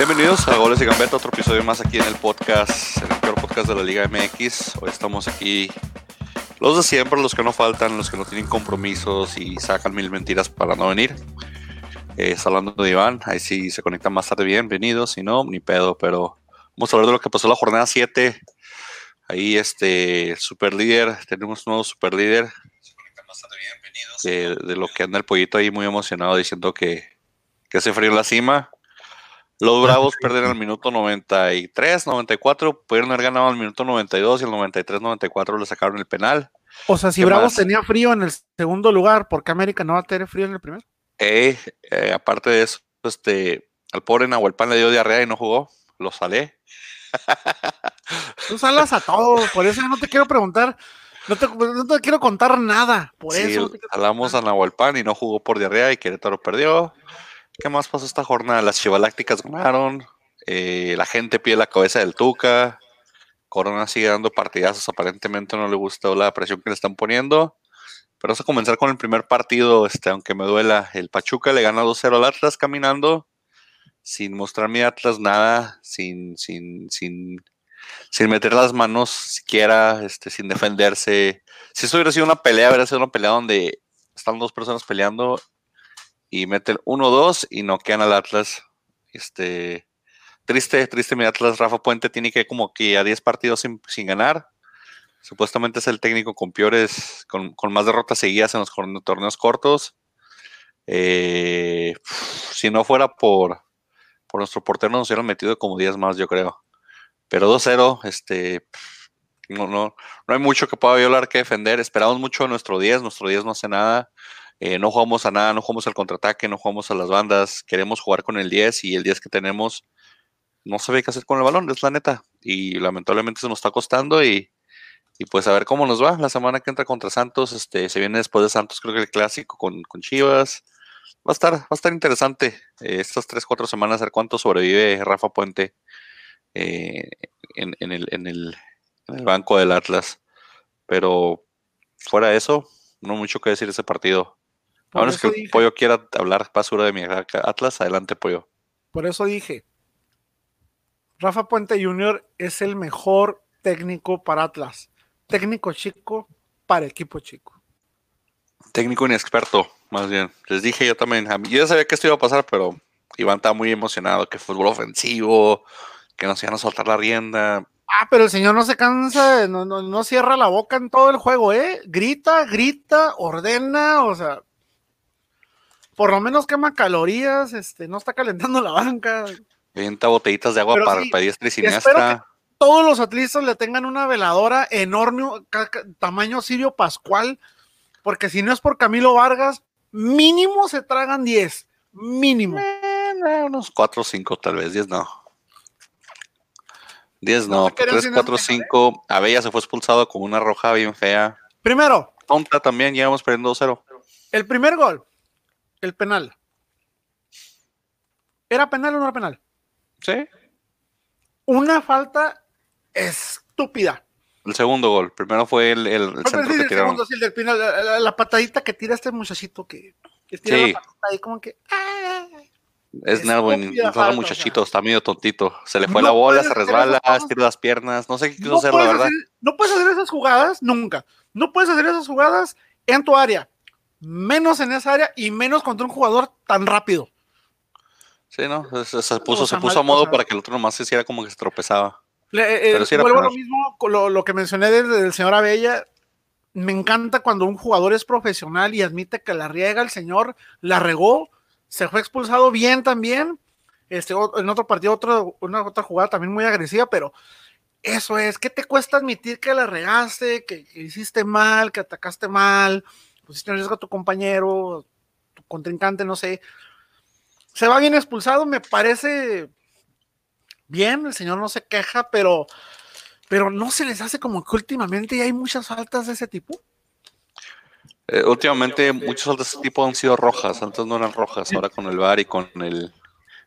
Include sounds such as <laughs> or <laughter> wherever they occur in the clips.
Bienvenidos a Goles y Gambeta, otro episodio más aquí en el podcast, en el peor podcast de la Liga MX. Hoy estamos aquí los de siempre, los que no faltan, los que no tienen compromisos y sacan mil mentiras para no venir. Eh, está hablando de Iván, ahí sí se conecta más tarde, bienvenidos, si no, ni pedo, pero vamos a hablar de lo que pasó la jornada 7. Ahí este super líder, tenemos un nuevo super líder. De, de lo que anda el pollito ahí muy emocionado diciendo que, que hace frío en la cima. Los Bravos pierden al minuto 93, 94, pudieron haber ganado al minuto 92 y al 93, 94 le sacaron el penal. O sea, si Bravos tenía frío en el segundo lugar, ¿por qué América no va a tener frío en el primero? Eh, eh, aparte de eso, este, al pobre Nahuelpan le dio diarrea y no jugó, lo salé. Tú salas a todo, por eso no te quiero preguntar, no te, no te quiero contar nada, por sí, eso. Salamos a Nahuelpan y no jugó por diarrea y Querétaro perdió. ¿Qué más pasó esta jornada? Las Chivalácticas ganaron. Eh, la gente pide la cabeza del Tuca. Corona sigue dando partidazos. Aparentemente no le gustó la presión que le están poniendo. Pero vamos a comenzar con el primer partido. Este, aunque me duela, el Pachuca le gana 2-0 al Atlas caminando. Sin mostrar mi Atlas nada. Sin, sin, sin, sin meter las manos siquiera. Este, sin defenderse. Si eso hubiera sido una pelea, hubiera sido una pelea donde están dos personas peleando y meten 1-2 y no quedan al Atlas. Este, triste, triste mi Atlas. Rafa Puente tiene que como que a 10 partidos sin, sin ganar. Supuestamente es el técnico con peores, con, con más derrotas seguidas en los torneos cortos. Eh, si no fuera por, por nuestro portero, nos hubieran metido como 10 más, yo creo. Pero 2-0, este, no, no, no hay mucho que pueda violar que defender. Esperamos mucho a nuestro 10, nuestro 10 no hace nada. Eh, no jugamos a nada, no jugamos al contraataque, no jugamos a las bandas, queremos jugar con el 10 y el 10 que tenemos no sabe qué hacer con el balón, es la neta. Y lamentablemente se nos está costando y, y pues a ver cómo nos va. La semana que entra contra Santos, este, se viene después de Santos, creo que el clásico con, con Chivas. Va a estar, va a estar interesante eh, estas 3, 4 semanas, a ver cuánto sobrevive Rafa Puente eh, en, el, en, el, en el banco del Atlas. Pero fuera de eso, no mucho que decir ese partido. Por Ahora es que el dije- pollo quiera hablar basura de mi Atlas, adelante pollo. Por eso dije, Rafa Puente Jr. es el mejor técnico para Atlas. Técnico chico para equipo chico. Técnico inexperto, más bien. Les dije yo también, a mí- yo ya sabía que esto iba a pasar, pero Iván estaba muy emocionado, que fútbol ofensivo, que nos iban a soltar la rienda. Ah, pero el señor no se cansa, no, no, no cierra la boca en todo el juego, ¿eh? Grita, grita, ordena, o sea, por lo menos quema calorías, este, no está calentando la banca. Venta botellitas de agua Pero para, sí, para diestra y siniestra. Todos los atletas le tengan una veladora enorme, tamaño Sirio Pascual, porque si no es por Camilo Vargas, mínimo se tragan 10, mínimo. Eh, unos 4 o 5, tal vez, 10 no. 10 No no, se querían 3, sin 4, nada, ¿eh? 5. Abella se fue expulsado con una roja bien fea. Primero, Tonta también, llevamos perdiendo 2-0. el primer gol, el penal. ¿Era penal o no era penal? Sí. Una falta estúpida. El segundo gol. Primero fue el, el- el No, centro sí, que el tiraron. segundo, sí, el del penal, la, la- la patadita que tira este muchachito que, que tira Sí. la patadita ahí como que. ¡ah! Es Nerwin, Estúpida no falta, muchachito, o sea. está medio tontito. Se le fue No la bola, se resbala, estira las piernas. No sé qué quiso No hacer, la verdad. hacer, no puedes hacer esas jugadas nunca. No puedes hacer esas jugadas en tu área. Menos en esa área y menos contra un jugador tan rápido. Sí, ¿no? Se, se puso, O sea, se puso a modo o sea- para que el otro nomás se hiciera como que se tropezaba. Le- eh, Pero sí era vuelvo a lo mismo, con lo, lo que mencioné del, del señor Abella. Me encanta cuando un jugador es profesional y admite que la riega el señor, la regó, se fue expulsado bien también. Este, en otro partido, otro, una otra jugada también muy agresiva, pero eso es, ¿qué te cuesta admitir que la regaste, que, que hiciste mal, que atacaste mal, pusiste en riesgo a tu compañero, tu contrincante, no sé? Se va bien expulsado, me parece bien, el señor no se queja, pero, pero no se les hace como que últimamente ya hay muchas faltas de ese tipo. Eh, últimamente muchos faltas de este tipo han sido rojas, antes no eran rojas, ahora con el VAR y con el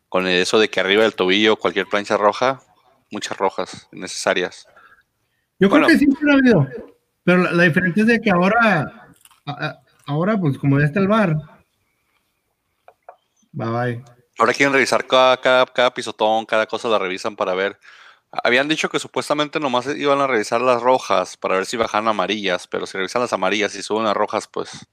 con el- eso de que arriba del tobillo cualquier plancha roja, muchas rojas innecesarias. Yo Bueno. creo que siempre ha habido. Pero la, la diferencia es de que ahora, ahora, pues como ya está el bar. Bye bye. Ahora quieren revisar cada, cada, cada pisotón, cada cosa la revisan para ver. Habían dicho que supuestamente nomás iban a revisar las rojas para ver si bajan amarillas, pero si revisan las amarillas y suben las rojas, pues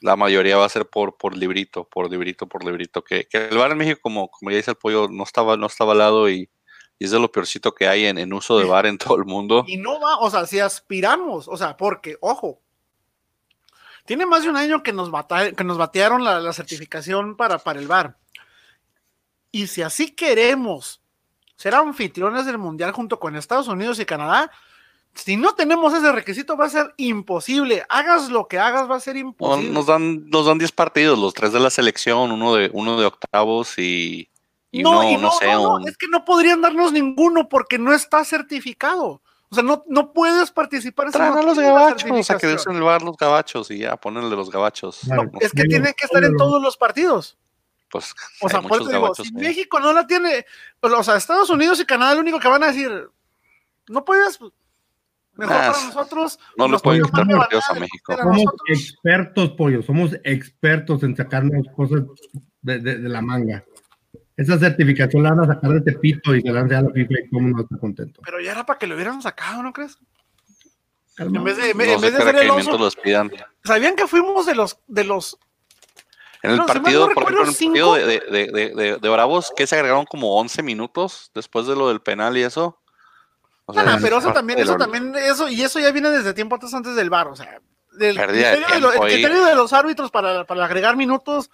la mayoría va a ser por, por librito, por librito, por librito. Que, que el bar en México, como, como ya dice el pollo, no estaba, no estaba al lado y, y es de lo peorcito que hay en, en uso de bar en todo el mundo. Y no va, o sea, si aspiramos, o sea, porque, ojo, tiene más de un año que nos, que nos batearon la, la certificación para, para el bar. Y si así queremos ser anfitriones del Mundial junto con Estados Unidos y Canadá, si no tenemos ese requisito va a ser imposible. Hagas lo que hagas, va a ser imposible. nos dan nos dan 10 partidos, los tres de la selección, uno de uno de octavos y, y no, y no, sé, no, no, un- es que no podrían darnos ninguno porque no está certificado. O sea, no, no puedes participar. traen a los gabachos, a que den el bar los gabachos y ya, ponenle los gabachos. Claro. No, Es que tienen que estar en todos los partidos. pues O sea, por eso digo, si ahí. México no la tiene, o sea, Estados Unidos y Canadá lo único que van a decir, no puedes, mejor Ah, para nosotros. no le nos pueden quitar a México. Somos nosotros. expertos, pollo. Somos expertos en sacarnos cosas de, de- de la manga. Esa certificación la van a sacar de Tepito y se la van a dar a la FIFA y todo el mundo está contento. Pero ya era para que lo hubieran sacado, ¿no crees? Calma. En vez de, en vez No sé de ser el oso, los pidan. ¿sabían que fuimos de los, de los, En el No, si partido, no por ejemplo, en el partido de, de, de, de- de Bravos, que se agregaron como 11 minutos después de lo del penal y eso. O sea, es pero eso también, eso también, eso, y eso ya viene desde tiempo atrás antes del bar, o sea, de criterio de, lo- el criterio de los árbitros para, para agregar minutos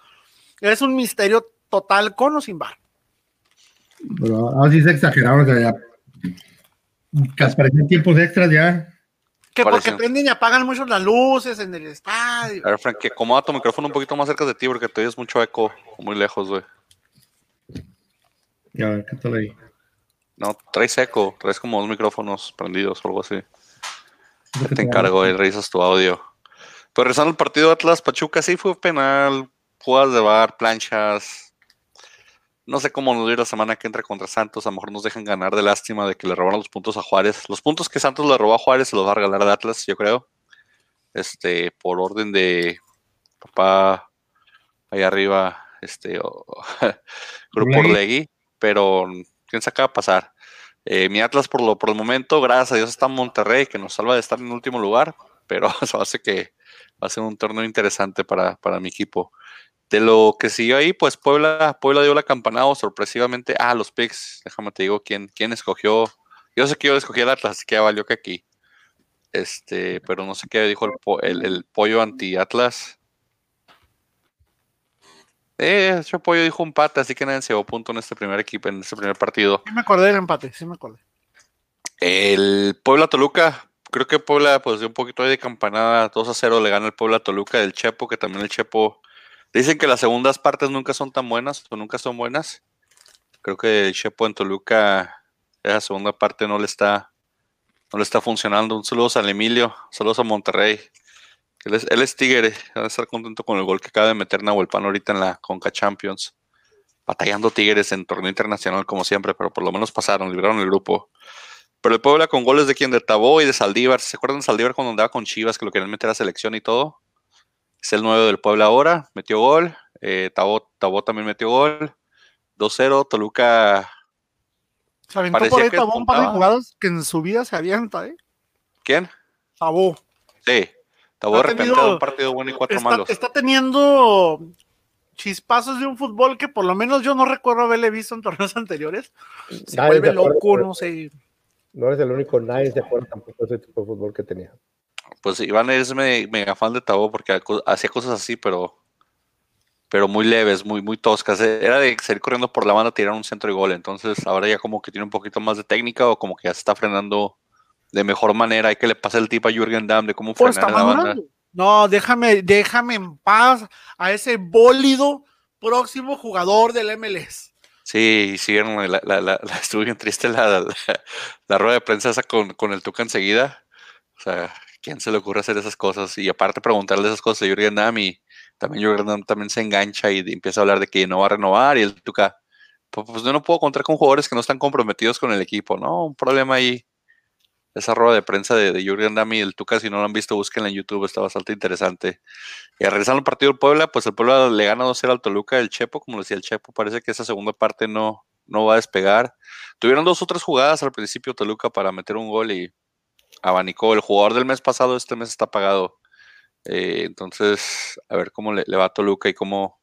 es un misterio total con o sin bar. Pero ahora sí se exageraron, o sea, ya. Tiempos extras ya. Que ¿Cuáles porque prenden y apagan mucho las luces en el estadio. A ver, Frank, que acomoda tu micrófono un poquito más cerca de ti porque te oyes mucho eco, muy lejos, güey. Ya, a ver, ¿qué tal ahí? No, traes eco, traes como dos micrófonos prendidos o algo así. Te encargo, ahí revisas tu audio. Pero regresando al partido Atlas Pachuca, sí fue penal, jugadas de bar, planchas. No sé cómo nos dio la semana que entra contra Santos. A lo mejor nos dejan ganar de lástima de que le robaron los puntos a Juárez. Los puntos que Santos le robó a Juárez se los va a regalar de Atlas, yo creo. Este, por orden de papá ahí arriba, este, o- <laughs> Grupo Orlegui. Pero quién sabe qué va a pasar. Eh, mi Atlas por lo por el momento, gracias a Dios está en Monterrey, que nos salva de estar en último lugar, pero <laughs> eso hace que va a ser un torneo interesante para, para mi equipo. De lo que siguió ahí, pues Puebla, Puebla dio la campanada sorpresivamente. Ah, los picks, déjame te digo quién, quién escogió. Yo sé que yo escogí el Atlas, así que ya valió que aquí. Este, pero no sé qué dijo el, el, el pollo anti-Atlas. Eh, ese pollo dijo un pata, así que nadie se llevó punto en este primer equipo, en este primer partido. Sí me acordé del empate, sí me acordé. El Puebla Toluca, creo que Puebla pues dio un poquito ahí de campanada, 2 a 0 le gana el Puebla Toluca del Chepo, que también el Chepo dicen que las segundas partes nunca son tan buenas o nunca son buenas. Creo que Chepo en Toluca esa segunda parte no le está no le está funcionando. Un saludo al Emilio, saludos a Monterrey. Él es, Tigre, va a estar contento con el gol que acaba de meter Nahuelpan ahorita en la Conca Champions. Batallando Tigres en torneo internacional como siempre, pero por lo menos pasaron, libraron el grupo. Pero el Puebla con goles de quien, de Tabó y de Saldívar. ¿Se acuerdan de Saldívar cuando andaba con Chivas que lo querían meter a selección y todo? Es el 9 del Puebla ahora, metió gol. Eh, Tabó, Tabó también metió gol. 2-0, Toluca. Se aventó por ahí que Tabó un par de jugadas que en su vida se avienta, ¿eh? ¿Quién? Tabó. Sí. Tabó de repente tenido- un partido bueno y cuatro Está, malos. está teniendo chispazos de un fútbol que por lo menos yo no recuerdo haberle visto en torneos anteriores. Se Nadie vuelve loco, no sé. No eres el único, nadie se acuerda tampoco de ese tipo de fútbol que tenía. Pues Iván es me- mega fan de Tabó porque hacía cosas así, pero pero muy leves, muy muy toscas. Era de salir corriendo por la banda, tirar un centro y gol. Entonces ahora ya como que tiene un poquito más de técnica o como que ya se está frenando de mejor manera. Hay que le pase el tip a Jürgen Damm de cómo Pues frenar la banda. No, déjame, déjame en paz a ese bólido próximo jugador del MLS. Sí, sí, la, la, la, la- estuvo bien triste la, la, la rueda de prensa esa con, con el Tuca enseguida. O sea, ¿quién se le ocurre hacer esas cosas? Y aparte preguntarle esas cosas a Jürgen Damm también Jürgen Damm también se engancha y empieza a hablar de que no va a renovar y el Tuca, "Pues- pues yo no puedo contar con jugadores que no están comprometidos con el equipo, ¿no? Un problema ahí esa rueda de prensa de, de Jürgen Damm y el Tuca, si no lo han visto, búsquenla en YouTube, está bastante interesante. Y regresando al partido del Puebla, pues el Puebla le gana 2-0 al Toluca, el Chepo, como decía el Chepo, parece que esa segunda parte no, no va a despegar. Tuvieron dos otras jugadas al principio Toluca para meter un gol y abanicó. El jugador del mes pasado, este mes está pagado. Eh, entonces, a ver cómo le, le, va a Toluca y cómo,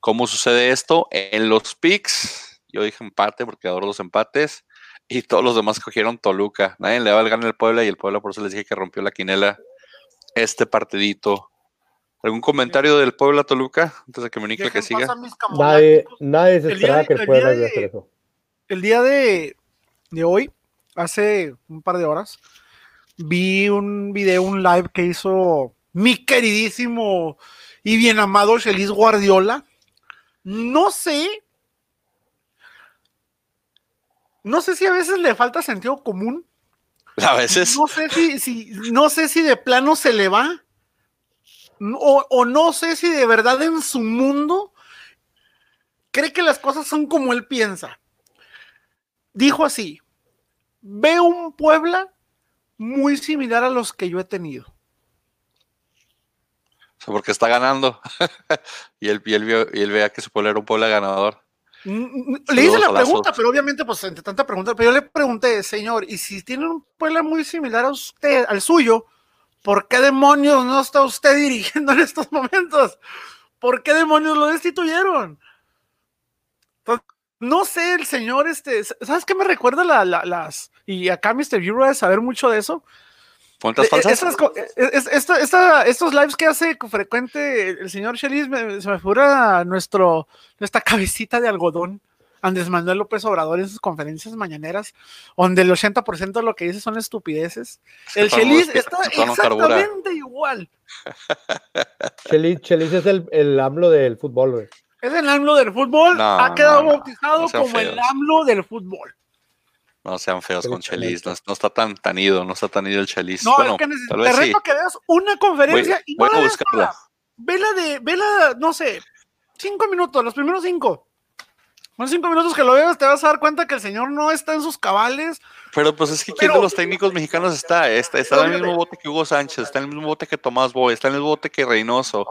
cómo sucede esto. En los picks, yo dije empate porque adoro los empates. Y todos los demás cogieron Toluca. Nadie le va a ganar el Puebla y el Puebla por eso les dije que rompió la quinela este partidito. ¿Algún comentario del Puebla Toluca antes de que me que siga? Nadie, nadie se esperaba que el Puebla hacer eso. El día de, de hoy, hace un par de horas, vi un video, un live que hizo mi queridísimo y bien amado Feliz Guardiola. No sé no sé si a veces le falta sentido común. <laughs> A veces. No sé si, si no sé si de plano se le va. O, o, no sé si de verdad en su mundo cree que las cosas son como él piensa. Dijo así: veo un Puebla muy similar a los que yo he tenido. O sea, porque está ganando. <laughs> y, él, y, él, y él vea que su Puebla era un Puebla ganador. Le hice la pregunta, pero obviamente, pues entre tanta pregunta, pero yo le pregunté, señor, y si tiene un pueblo muy similar a usted, al suyo, ¿por qué demonios no está usted <laughs> dirigiendo en estos momentos? ¿Por qué demonios lo destituyeron? Entonces, no sé, el señor, este, ¿sabes qué me recuerda la, la, las? Y acá Mr. Bureau de saber mucho de eso. ¿Cuántas falsas? Estas, esta, esta, estos lives que hace frecuente el señor Chelis, se me figura nuestro, nuestra cabecita de algodón, Andrés Manuel López Obrador en sus conferencias mañaneras, donde el 80% de lo que dice son estupideces. El Chelis está exactamente igual. <laughs> Chelis, Chelis es el, el AMLO del fútbol, güey. Es el AMLO del fútbol, no, ha quedado no, bautizado no como feos. el AMLO del fútbol. No sean feos con Chelis, no, no, está tan, tan ido, no está tan ido el Chelis. No, bueno, es que te reto sí. que veas una conferencia voy, y voy no a buscarla. Vela de, vela, no sé, cinco minutos, los primeros cinco. Los cinco minutos que lo veas te vas a dar cuenta que el señor no está en sus cabales. Pero pues es que ¿quién de los técnicos mexicanos está? Está, está en el mismo bote que Hugo Sánchez, está en el mismo bote que Tomás Boy, está en el mismo bote que Reynoso.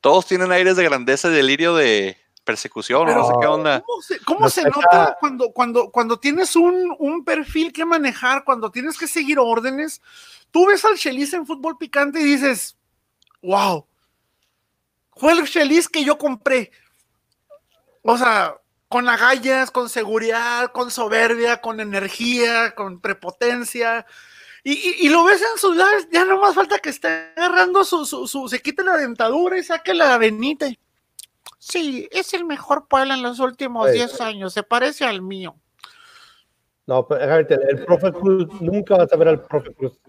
Todos tienen aires de grandeza y delirio de, persecución, Pero, no sé qué onda. ¿Cómo se, cómo se nota cuando, cuando, cuando tienes un, un, perfil que manejar, cuando tienes que seguir órdenes? Tú ves al Chelis en fútbol picante y dices, wow, fue el Chelis que yo compré. O sea, con agallas, con seguridad, con soberbia, con energía, con prepotencia. Y, y, y, lo ves en sus lives, ya no más falta que esté agarrando su, su, su, se quite la dentadura y saque la venita. Sí, es el mejor pueblo en los últimos 10 sí. años, se parece al mío. No, pero el profe Cruz, nunca vas a ver al profe Cruz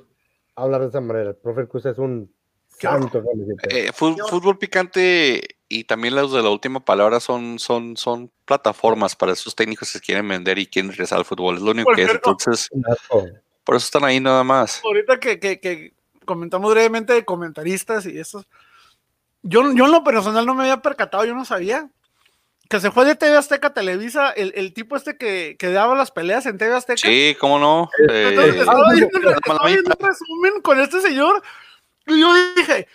hablar de esa manera. El profe Cruz es un santo. Eh, fútbol, fútbol, picante y también los de la última palabra son, son, son plataformas para esos técnicos que quieren vender y quieren regresar al fútbol. Es lo único por que es. Entonces, por eso están ahí nada más. Ahorita que, que, que comentamos brevemente de comentaristas y esos yo, yo en lo personal no me había percatado, yo no sabía. Que se fue de TV Azteca Televisa, el, el tipo este que, que, daba las peleas en TV Azteca. Sí, cómo no. Entonces, eh, estaba, viendo, un resumen con este señor. Y yo dije,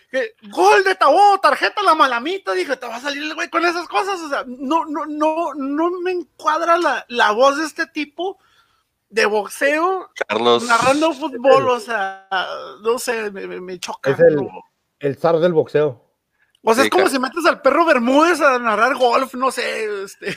gol de Tabó, tarjeta la malamita. Dije, te va a salir el güey con esas cosas. O sea, no, no, no, no me encuadra la, la voz de este tipo de boxeo. Carlos. Narrando fútbol, o sea, no sé, me, me, me choca. Es el, el zar del boxeo. O sea, sí, es como si metes al perro Bermúdez a narrar golf, no sé, este.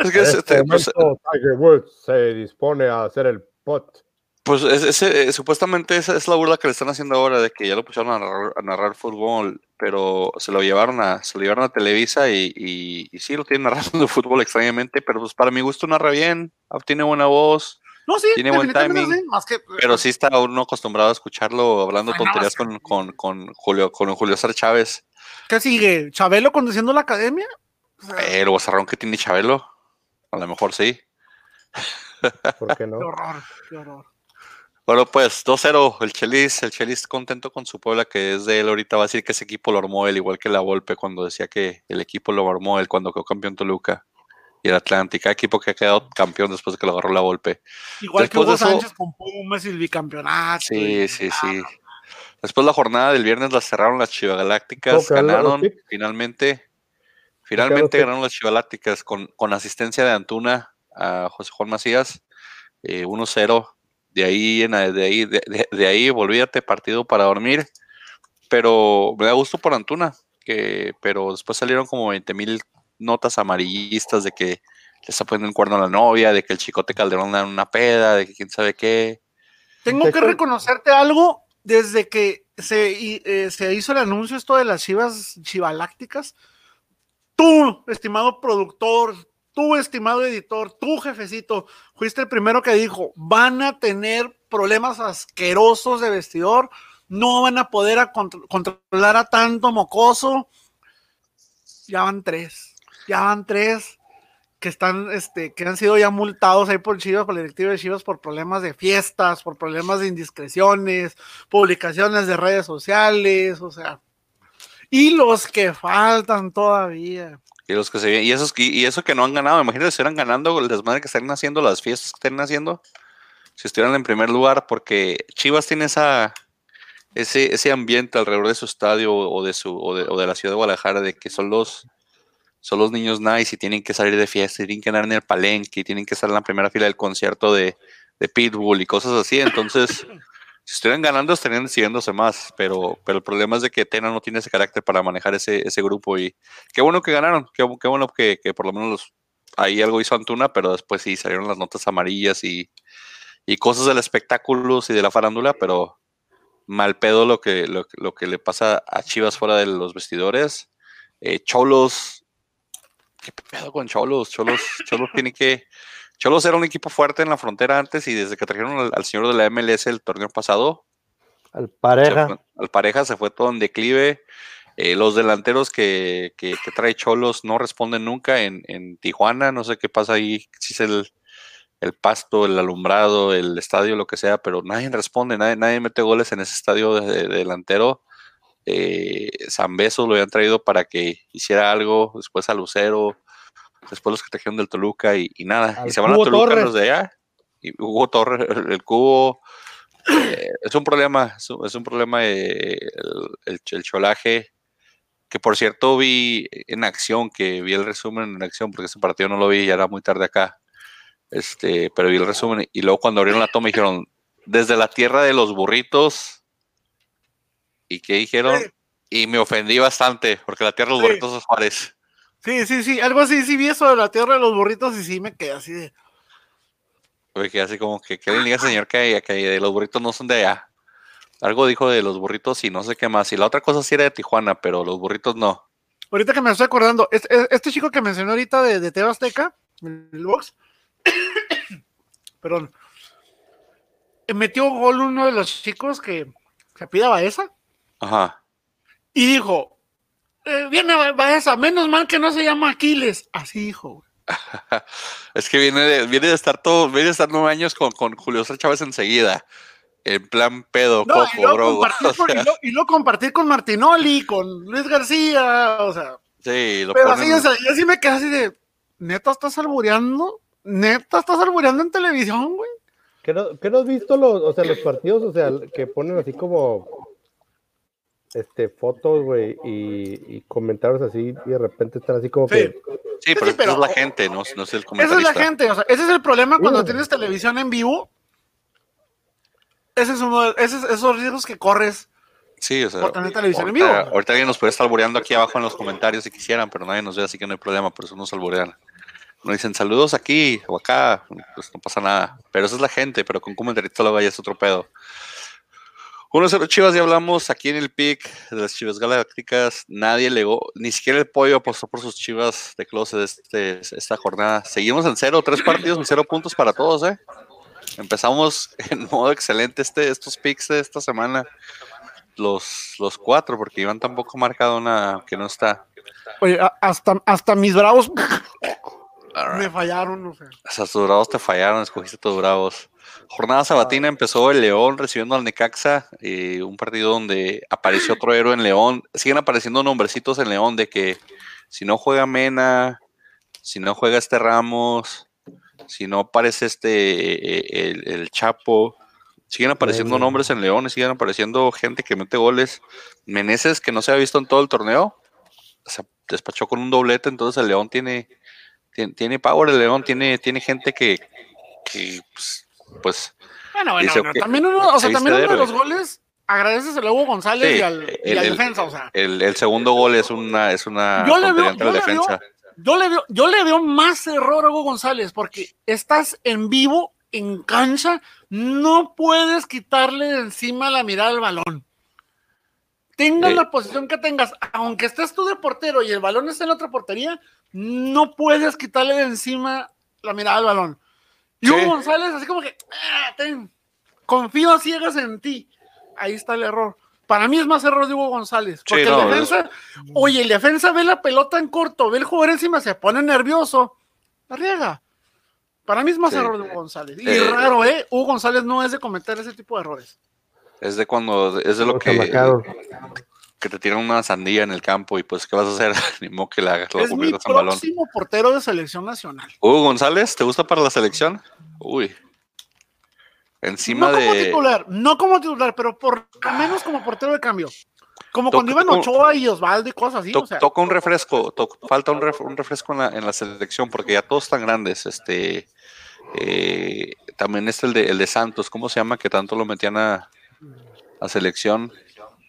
Es que este, este pues, Tiger Woods se dispone a hacer el pot. Pues ese, eh, supuestamente esa es la burla que le están haciendo ahora de que ya lo pusieron a narrar, a narrar fútbol, pero se lo llevaron a, se lo llevaron a Televisa y, y, y sí lo tienen narrando <laughs> fútbol extrañamente, pero pues para mi gusto narra bien, tiene buena voz, no, sí, tiene buen timing, sí, más que, pero sí está uno acostumbrado a escucharlo hablando tonterías con, con, con, Julio con Julio César Chávez. ¿Qué sigue? ¿Chabelo conduciendo la academia? O sea, el bozarrón que tiene Chabelo, a lo mejor sí. ¿Por qué no? qué horror, qué horror. Bueno, pues 2-0, el Chelis, el Chelis contento con su Puebla, que es de él ahorita, va a decir que ese equipo lo armó él, igual que la Volpe cuando decía que el equipo lo armó él cuando quedó campeón Toluca. Y el Atlántida, equipo que ha quedado campeón después de que lo agarró la golpe. Igual Después que de Hugo eso- Sánchez con Pumas y el bicampeonato. Sí, y- sí, sí. Después la jornada del viernes la cerraron las Chivagalácticas, ¿Cómo quedaron los ganaron finalmente. Finalmente ganaron las Chivagalácticas con, con asistencia de Antuna a José Juan Macías, eh, 1-0. De ahí, en, a- de ahí, de, de- de ahí, volvíate partido para dormir. Pero me da gusto por Antuna, que, pero después salieron como 20 mil notas amarillistas de que le está poniendo el cuerno a la novia, de que el chicote Calderón da una peda, de que quién sabe qué. Tengo que reconocerte algo desde que se, eh, se hizo el anuncio esto de las chivas chivalácticas. Tú, estimado productor, tú, estimado editor, tú, jefecito, fuiste el primero que dijo, van a tener problemas asquerosos de vestidor, no van a poder a contro- controlar a tanto mocoso. Ya van tres, ya van tres que están, este, que han sido ya multados ahí por Chivas, por la directiva de Chivas, por problemas de fiestas, por problemas de indiscreciones, publicaciones de redes sociales, o sea, y los que faltan todavía. Y los que se vienen- y esos y, eso que no han ganado, imagínate si estuvieran ganando el desmadre que están haciendo, las fiestas que estén haciendo, si estuvieran en primer lugar, porque Chivas tiene esa ese, ese ambiente alrededor de su estadio o de su o de, o de la ciudad de Guadalajara de que son los son los niños nice y tienen que salir de fiesta y tienen que andar en el palenque y tienen que estar en la primera fila del concierto de, de Pitbull y cosas así. Entonces, <laughs> si estuvieran ganando, estarían siguiéndose más. Pero, pero el problema es de que Tena no tiene ese carácter para manejar ese, ese grupo. Y qué bueno que ganaron, qué, qué bueno que, que por lo menos los- ahí algo hizo Antuna, pero después sí salieron las notas amarillas y, y cosas del espectáculos y de la farándula, pero mal pedo lo que, lo, que- lo que le pasa a Chivas fuera de los vestidores. Eh, Cholos, ¿qué pedo con Cholos? Cholos, Cholos tiene que. Cholos era un equipo fuerte en la frontera antes y desde que trajeron al, al señor de la MLS el torneo pasado, Al pareja. fue- al pareja se fue todo en declive. Eh, los delanteros que, que- que trae Cholos no responden nunca en, en Tijuana. No sé qué pasa ahí, si es el, el pasto, el alumbrado, el estadio, lo que sea, pero nadie responde, nadie, nadie mete goles en ese estadio de, de delantero. Eh, lo habían traído para que hiciera algo, después a Lucero, después los que trajeron del Toluca y, y nada. Al y se van a Toluca Torres. los de allá. Y Hugo Torres, el, el cubo. eh, es un problema, es un, es un problema eh, el, el, el cholaje. Que por cierto vi en acción, que vi el resumen en acción, porque ese partido no lo vi, ya era muy tarde acá. Este, pero vi el resumen y luego cuando abrieron la toma dijeron, desde la tierra de los burritos. ¿Y qué dijeron? Sí. Y me ofendí bastante, porque la tierra de los Sí. burritos es Juárez. Sí, sí, sí, algo así, sí vi eso de la tierra de los burritos y sí me quedé así de... Me quedé así como que, ¿qué le diga señor que, que los burritos no son de allá? Algo dijo de los burritos y no sé qué más. Y la otra cosa sí era de Tijuana, pero los burritos no. Ahorita que me estoy acordando, es- es- este, chico que mencioné ahorita de, de TV Azteca, el box, <coughs> perdón, metió gol uno de los chicos que se pide Baeza Ajá. y dijo, eh, viene Ba- Baeza, menos mal que no se llama Aquiles, así dijo. güey. <laughs> Es que viene de, viene de estar todo, viene de estar nueve años con, con Julio César Chávez enseguida. En plan pedo, No, y coco, luego, drogo. compartir <laughs> o con, y luego compartir con Martinoli, con Luis García, o sea, sí, lo pero ponen- así, o sea, yo sí me quedé así de, neta estás albureando, neta estás albureando en televisión, güey. ¿Qué no, qué no has visto los, o sea, los partidos, o sea, que ponen así como este fotos, güey, y, y comentarios así, y de repente están así como Sí. que Sí, pero, sí, esa pero- es la gente, no, no es el Esa comentarista. es la gente, o sea, ese es el problema cuando Uh. tienes televisión en vivo. Ese es uno de ese es- esos riesgos que corres Sí, o sea, por tener televisión en ahorita, vivo. ahorita alguien nos puede estar albureando aquí abajo en los comentarios si quisieran, pero nadie nos ve, así que no hay problema, por eso nos alburean. Nos dicen saludos aquí o acá, pues no pasa nada. Pero esa es la gente, pero con comentarista luego ya es otro pedo. 1-0 Chivas, ya hablamos aquí en el pick de las Chivas Galácticas. Nadie legó, ni siquiera el pollo apostó por sus Chivas de closet este, esta jornada. Seguimos en cero, tres partidos en cero puntos para todos, ¿eh? Empezamos <laughs> en modo excelente este, estos picks de esta semana. Los, los cuatro, porque Iván tampoco ha marcado una que no está. Oye, hasta, hasta mis bravos Me fallaron, o sea. Tus bravos te fallaron, escogiste tus bravos. Jornada sabatina empezó el León recibiendo al Necaxa, eh, un partido donde apareció otro héroe en León. Siguen apareciendo nombrecitos en León de que si no juega Mena, si no juega este Ramos, si no aparece este eh, el, el Chapo, siguen apareciendo nombres en León, y siguen apareciendo gente que mete goles. Meneses, que no se ha visto en todo el torneo, se despachó con un doblete, entonces el León tiene, tiene, tiene power, el León tiene, tiene gente que, que, pues, pues, Bueno, bueno, también uno, o sea, se también uno de los goles agradeces a Hugo González Sí, y al, y el- al el- defensa, o sea. el, el segundo gol es una, es una Yo le veo- yo le veo- defensa. Yo le veo, yo le veo más error a Hugo González porque estás en vivo, en cancha, no puedes quitarle de encima la mirada al balón. Tengas la posición que tengas, aunque estés tú de portero y el balón esté en la otra portería, no puedes quitarle de encima la mirada al balón. Y Sí. Hugo González, así como que, "Ah, ten, confío a ciegas en ti. Ahí está el error. Para mí es más error de Hugo González. Porque no, el defensa, oye, el defensa ve la pelota en corto, ve el jugador encima, se pone nervioso, la riega. Para mí es más Sí. error de Hugo González. Y Eh. raro, ¿eh? Hugo González no es de cometer ese tipo de errores. Es de cuando, es de lo que. Que te tiran una sandía en el campo y pues, ¿qué vas a hacer? <laughs> Ni modo que la, la es mi en balón. próximo portero de selección nacional. Hugo González, ¿te gusta para la selección? Uy. Encima no como de. titular, no como titular, pero por lo menos como portero de cambio. Como Toca- cuando iban Ochoa y Osvaldo y cosas así. To- o sea, toca un refresco, to- falta un, ref- un refresco en la, en la selección porque ya todos están grandes. Este, eh, también está el de, el de Santos, ¿cómo se llama? Que tanto lo metían a, a selección.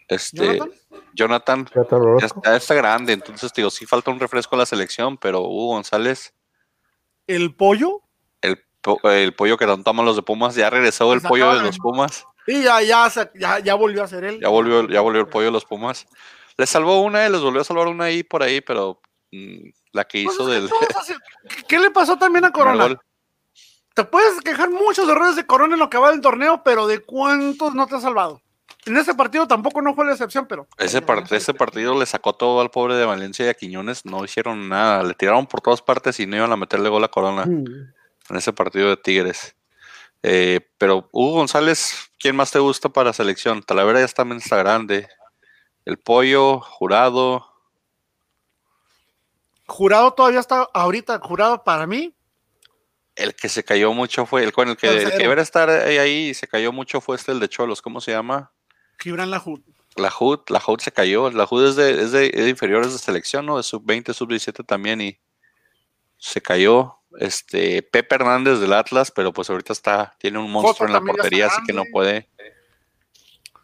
Este, Jonathan. Jonathan, Ya está ya Orozco. está, ya está grande, entonces digo, sí falta un refresco a la selección, pero Hugo González, el pollo. el, po- el pollo que tanto aman los de Pumas, ya regresó el Se pollo de los Pumas, Y ya, ya, ya, ya volvió a ser él. ya volvió, ya volvió el pollo de los Pumas. Les salvó una y les volvió a salvar una ahí por ahí, pero mm, la que Pues hizo del, ¿Qué- ¿Qué le pasó también a Corona? Te puedes quejar muchos errores de Corona en lo que va del torneo, pero ¿de cuántos no te ha salvado? En este partido tampoco no fue la excepción, pero. Ese, par- ese partido le sacó todo al pobre de Valencia y a Quiñones, no hicieron nada, le tiraron por todas partes y no iban a meterle gol a Corona Mm. en ese partido de Tigres. Eh, pero Hugo González, ¿quién más te gusta para selección? Talavera ya también está grande. El pollo, jurado, Jurado todavía está ahorita, jurado para mí. el que se cayó mucho fue, el con el que, el que debería estar ahí, ahí y se cayó mucho fue este el de Cholos, ¿cómo se llama? Gibran Lahoud. La HUD, la HUD se cayó, la HUD es de, es de, es de inferiores de selección, ¿no? De sub-20, sub-17 también y se cayó. Este, Pepe Hernández del Atlas, pero pues ahorita está, tiene un monstruo en la portería, así que no puede,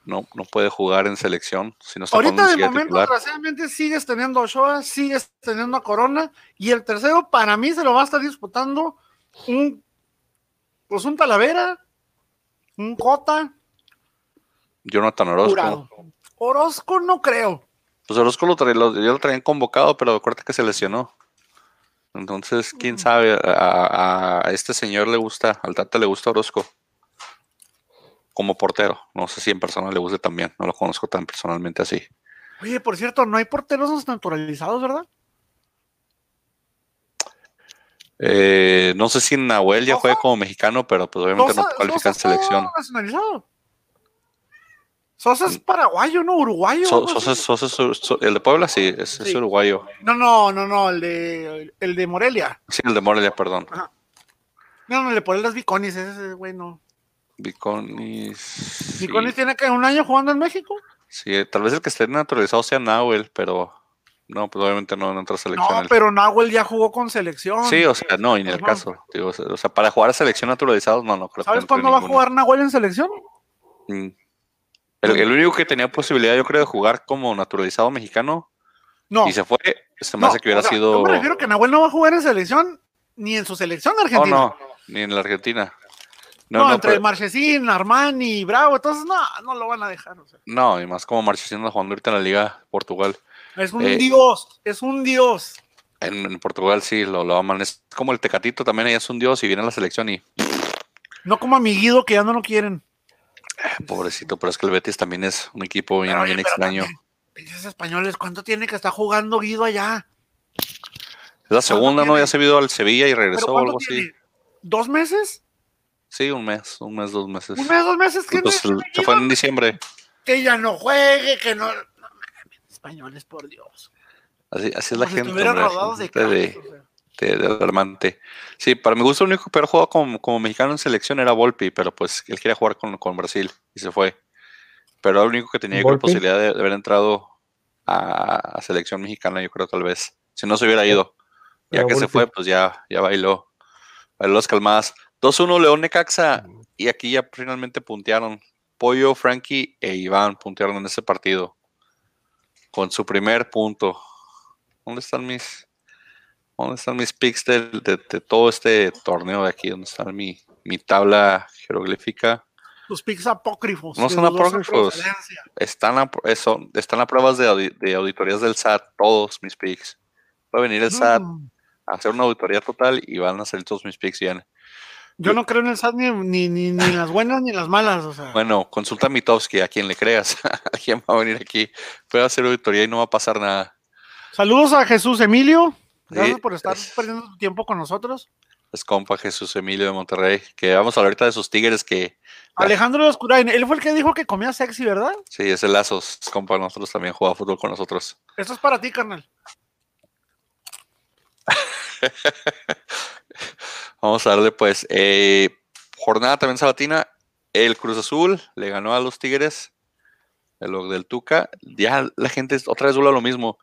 no, no puede jugar en selección, si no está Ahorita de momento, desgraciadamente, sigues teniendo a Ochoa, sigues teniendo a Corona, y el tercero para mí se lo va a estar disputando un, pues un Talavera, un Cota, Jonathan Orozco. jurado. Orozco no creo. Pues Orozco lo, lo- ya lo traían convocado, pero acuérdate que se lesionó. Entonces, quién sabe, a, este señor le gusta, al Tata le gusta Orozco. Como portero. No sé si en persona le guste también. No lo conozco tan personalmente así. Oye, por cierto, no hay porteros naturalizados, ¿verdad? Eh, no sé si Nahuel ya juega como mexicano, pero pues obviamente no cualifica en selección. nacionalizado. Sosa es paraguayo, ¿no? Uruguayo. So- Sosa. Sosa es el de Puebla sí, es, es Sí. uruguayo. No, no, no, no, el de, el de Morelia. Sí, el de Morelia, perdón. No, no, el de Morelia es Viconis, ese güey no. Viconis. sí. Viconis tiene que un año jugando en México. Sí, eh, tal vez el que esté naturalizado sea Nahuel, pero no, pues obviamente no en otra selección. No, El- pero Nahuel ya jugó con selección. Sí, o sea, no, y en el Ajá. caso. Digo, o sea, para jugar a selección naturalizados, no, no creo que ¿Sabes cuándo va a jugar Nahuel en selección? Mm. El, el único que tenía posibilidad, yo creo, de jugar como naturalizado mexicano No. y se fue, se me no, hace que hubiera o sea, sido. Yo me refiero que Nahuel no va a jugar en selección ni en su selección Oh, argentina. no, ni en la Argentina. No, No, no, entre pero- Marchesín, Armani, Bravo, entonces no, no lo van a dejar. o sea. no, y más como Marchesín anda jugando ahorita en la Liga Portugal. Es un Eh, dios, es un dios. En, en Portugal sí lo, lo aman. Es como el Tecatito también, ella es un dios y viene a la selección y No como a mi Guido que ya no lo quieren. <laughs> pobrecito, pero es que el Betis también es un equipo bien, extraño. pinches españoles, ¿cuánto tiene que estar jugando Guido allá? Es la segunda, ¿no? tiene? Ya se vio al Sevilla y ¿Pero regresó o algo así. ¿Dos meses? Sí, un mes, un mes, dos meses. ¿Un mes, dos meses? ¿Qué Pues, se fue en diciembre. Que ya no juegue, que no... no españoles, por Dios. Así, así es Como la si gente. hombre, rodados de de, crack, o sea. De, de alarmante. Sí, para mi gusto, el único peor juego como, como mexicano en selección era Volpi, pero pues él quería jugar con, con Brasil y se fue. Pero era el único que tenía la posibilidad de, de haber entrado a, a selección mexicana, yo creo, tal vez. Si no se hubiera ido. Ya que se fue, pues ya, ya bailó. Bailó las calmadas. 2-1 León Necaxa. Y aquí ya finalmente puntearon. Pollo, Frankie e Iván puntearon en ese partido. Con su primer punto. ¿Dónde están mis, dónde están mis picks del- de, de todo este torneo de aquí? ¿Dónde está mi, mi tabla jeroglífica? Los picks apócrifos. No son apócrifos. Están a, eso, están a pruebas de, audi- de auditorías del SAT, todos mis picks. Va a venir el SAT Mm, a hacer una auditoría total y van a salir todos mis picks bien. Yo no creo en el SAT ni, ni, ni, ni en las buenas ni en las malas. O sea, Bueno, consulta a Mitowski, a quien le creas. <laughs> Alguien va a venir aquí, puede hacer auditoría y no va a pasar nada. saludos a Jesús Emilio. Gracias Sí, por estar es- perdiendo tu tiempo con nosotros. Es compa Jesús Emilio de Monterrey, que vamos a hablar ahorita de sus tigres que. Alejandro Oscurain, él fue el que dijo que comía sexy, ¿verdad? sí, es el Lazos, es compa nosotros también juega fútbol con nosotros. Esto es para ti, carnal. <laughs> Vamos a darle pues eh, jornada también sabatina. El Cruz Azul le ganó a los Tigres de lo del Tuca. Ya la gente otra vez vuelve a lo mismo,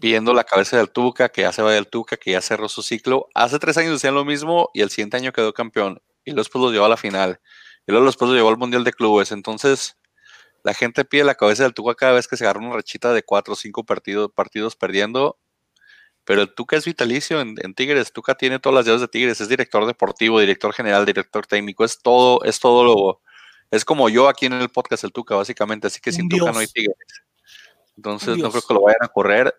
pidiendo la cabeza del Tuca, que ya se vaya el Tuca, que ya cerró su ciclo. Hace tres años decían lo mismo y el siguiente año quedó campeón. Y después lo llevó a la final. Y luego después lo llevó al Mundial de Clubes. Entonces, la gente pide la cabeza del Tuca cada vez que se agarra una rachita de cuatro o cinco partidos, partidos perdiendo. Pero el Tuca es vitalicio en, en Tigres. Tuca tiene todas las llaves de Tigres. Es director deportivo, director general, director técnico. Es todo, es todo lo. Es como yo aquí en el podcast, el Tuca, básicamente. Así que sin Un Tuca dios. no hay Tigres. Entonces no creo que lo vayan a correr.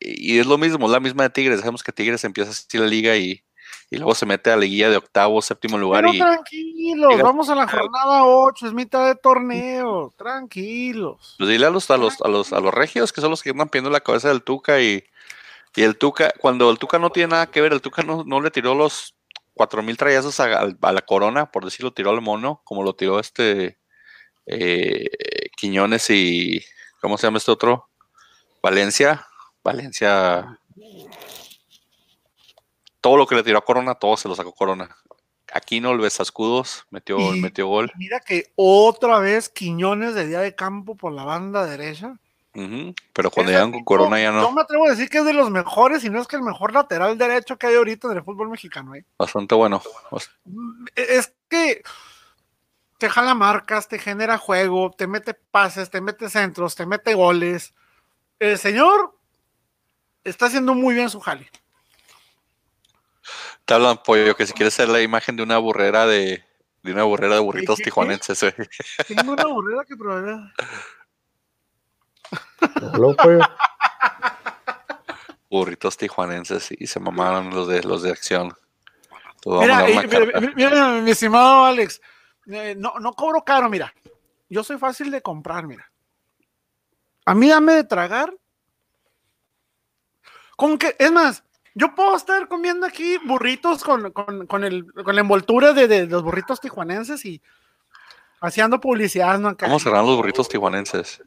Y es lo mismo, es la misma de Tigres. Sabemos que Tigres empieza así la liga y, y luego se mete a la guía de octavo, séptimo lugar. Pero y tranquilos, Llega- vamos a la jornada 8, es mitad de torneo. Tranquilos. Pues dile a los, a los, a los, a los regios que son los que andan pidiendo la cabeza del Tuca y, y el Tuca, cuando el Tuca no tiene nada que ver, el Tuca no, no le tiró los cuatro mil trayazos a, a la corona, por decirlo, tiró al mono, como lo tiró este eh, Quiñones y ¿cómo se llama este otro? Valencia. Valencia. Todo lo que le tiró a Corona, todo se lo sacó Corona. Aquino, el besascudos, metió, Y- metió gol. Mira que otra vez Quiñones de día de campo por la banda derecha. Pero cuando llegan con Corona ya Yo no. me atrevo a decir que es de los mejores, y no es que el mejor lateral derecho que hay ahorita en el fútbol mexicano. ¿eh? Bastante bueno. Bast- Es que te jala marcas, te genera juego, te mete pases, te mete centros, te mete goles. El señor está haciendo muy bien su jale. Te hablan pollo que si quieres ser la imagen de una burrera de, de una burrera de burritos ¿Qué, qué, qué? tijuanenses, güey. Tengo una burrera que probar. Luego, pollo. burritos tijuanenses y se mamaron los de los de acción. Mira, eh, mira, mira, mi estimado Alex, eh, no, no cobro caro, mira. Yo soy fácil de comprar, mira. A mí dame de tragar. Con que, es más, yo puedo estar comiendo aquí burritos con, con, con el, con la envoltura de, de los burritos tijuanenses y haciendo publicidad, ¿no? Acá. ¿Cómo serán los burritos tijuanenses?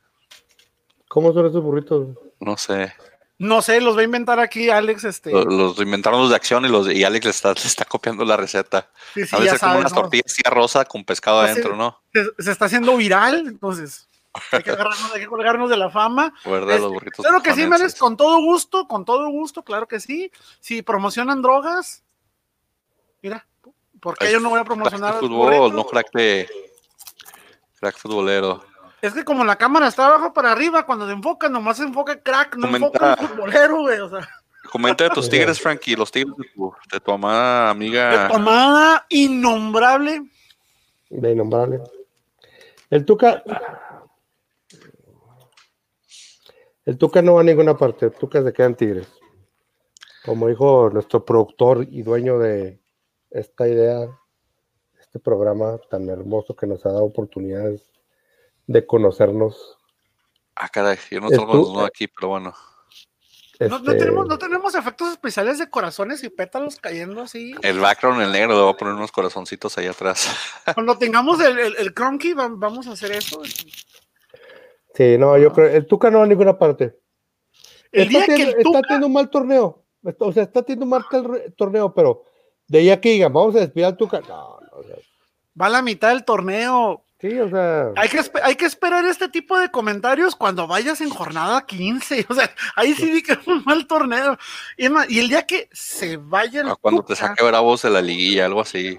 ¿Cómo son esos burritos? No sé. No sé, los va a inventar aquí Alex, este. Los, los inventaron los de acción y los de- y Alex le está, le está copiando la receta. sí, sí, A veces como unas ¿no? tortillas rosa con pescado Así- adentro, ¿no? Se, se está haciendo viral, entonces <laughs> hay que agarrarnos, hay que colgarnos de la fama. ¿Verdad? Es- Los burritos Claro que sí. Mares, con todo gusto, con todo gusto, claro que sí. Si promocionan drogas, mira, porque Es yo no voy a Crack promocionar de el fútbol, no crack de crack futbolero. Es que como la cámara está abajo para arriba, cuando se enfoca, nomás se enfoca crack, no Comenta- enfoca el futbolero, güey. O sea, Comenta de tus <laughs> tigres, Frankie, los tigres de tu, de tu amada de amiga. tomada innombrable. De innombrable. El Tuca. El Tuca no va a ninguna parte. El Tuca se queda en Tigres. Como dijo nuestro productor y dueño de esta idea, este programa tan hermoso que nos ha dado oportunidades de conocernos. Ah, caray, yo no salgo tú- desnudo aquí, pero bueno. No, no Este, tenemos, no tenemos efectos especiales de corazones y pétalos cayendo así. El background, el negro, le voy a poner unos corazoncitos ahí atrás. <laughs> Cuando tengamos el, el, el cronky, vamos a hacer eso. Sí, no, yo creo. El Tuca no va a ninguna parte. El está día que el está Tuca teniendo un mal torneo. O sea, está teniendo el re- torneo, pero de ahí a que digan, vamos a despedir al Tuca. No, no, o sea, Va a la mitad del torneo. Sí, o sea, Hay que, espe- hay que esperar este tipo de comentarios cuando vayas en jornada 15. <laughs> O sea, ahí sí di que fue un mal torneo. Y, es más, y el día que se vaya el Ah, Cuando te saque Bravos de la liguilla, algo así.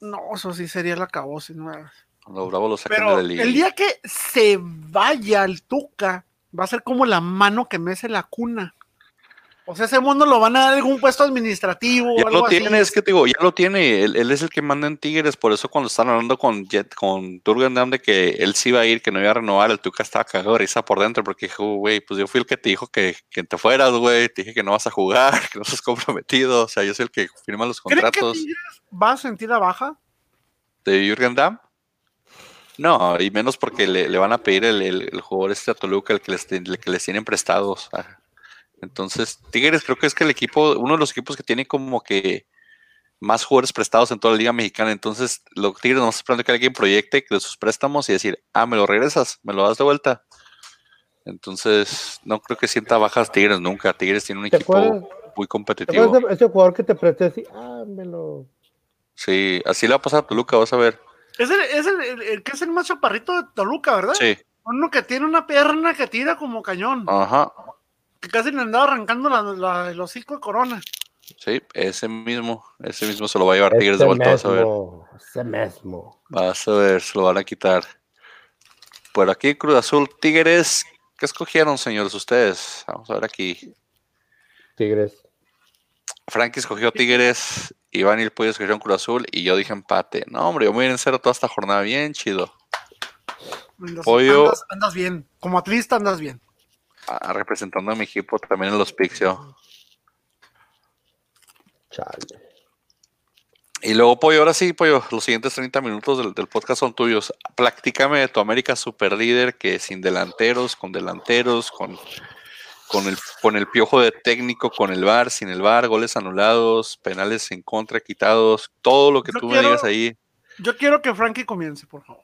No, eso sí sería la cabose. ¿no? Cuando Bravos lo saquen de la liguilla. el día que se vaya el Tuca, va a ser como la mano que mece la cuna. O sea, ese mundo lo van a dar algún puesto administrativo o Ya algo lo así. tiene, es que te digo, ya lo tiene. Él, él es el que manda en Tigres, por eso cuando están hablando con Jet, con Dam de que él sí iba a ir, que no iba a renovar, el Tuca estaba cagado de risa por dentro, porque dijo, güey, pues yo fui el que te dijo que, que te fueras, güey, te dije que no vas a jugar, <laughs> que no estás comprometido, o sea, yo soy el que firma los ¿Creen que contratos Tigres va a sentir la baja? de Jürgen Damm. No, y menos porque le, le van a pedir el, el, el jugador este a Toluca, el que les, el que les tienen prestados. Entonces, Tigres creo que es que el equipo, uno de los equipos que tiene como que más jugadores prestados en toda la Liga Mexicana. Entonces, lo que Tigres no está esperando que alguien proyecte de sus préstamos y decir, ah, me lo regresas, me lo das de vuelta. Entonces, no creo que sienta bajas Tigres nunca. Tigres tiene un ¿te equipo acuerdas? muy ¿te competitivo. de ese jugador que te presté así? Ah, me lo. Sí, así le va a pasar a Toluca, vas a ver. Es el, es el, el- el que es el más chaparrito de Toluca, ¿verdad? Sí, Uno que tiene una pierna que tira como cañón. ajá. Que casi le andaba arrancando la, la- el hocico de corona. Sí, ese mismo, ese mismo se lo va a llevar Tigres de vuelta, vas a ver. mismo, ese mismo. Vas a ver, se lo van a quitar. Por aquí, Cruz Azul, Tigres. ¿Qué escogieron, señores, ustedes? Vamos a ver aquí. Tigres. Frankie escogió Tigres, Iván y el Pollo escogieron Cruz Azul y yo dije empate. No, hombre, yo me voy a ir en cero toda esta jornada. Bien chido. Andas, Pollo. andas- andas bien. Como atlista andas bien. Representando a mi equipo también en los picks yo. Chale. Y luego, Pollo, ahora sí, Pollo, los siguientes 30 minutos del, del podcast son tuyos. Platícame de tu América super líder, que sin delanteros, con delanteros, con, con, el, con el piojo de técnico, con el VAR, sin el VAR, goles anulados, penales en contra, quitados, todo lo que Yo tú quiero- me digas ahí. Yo quiero que Frankie comience, por favor.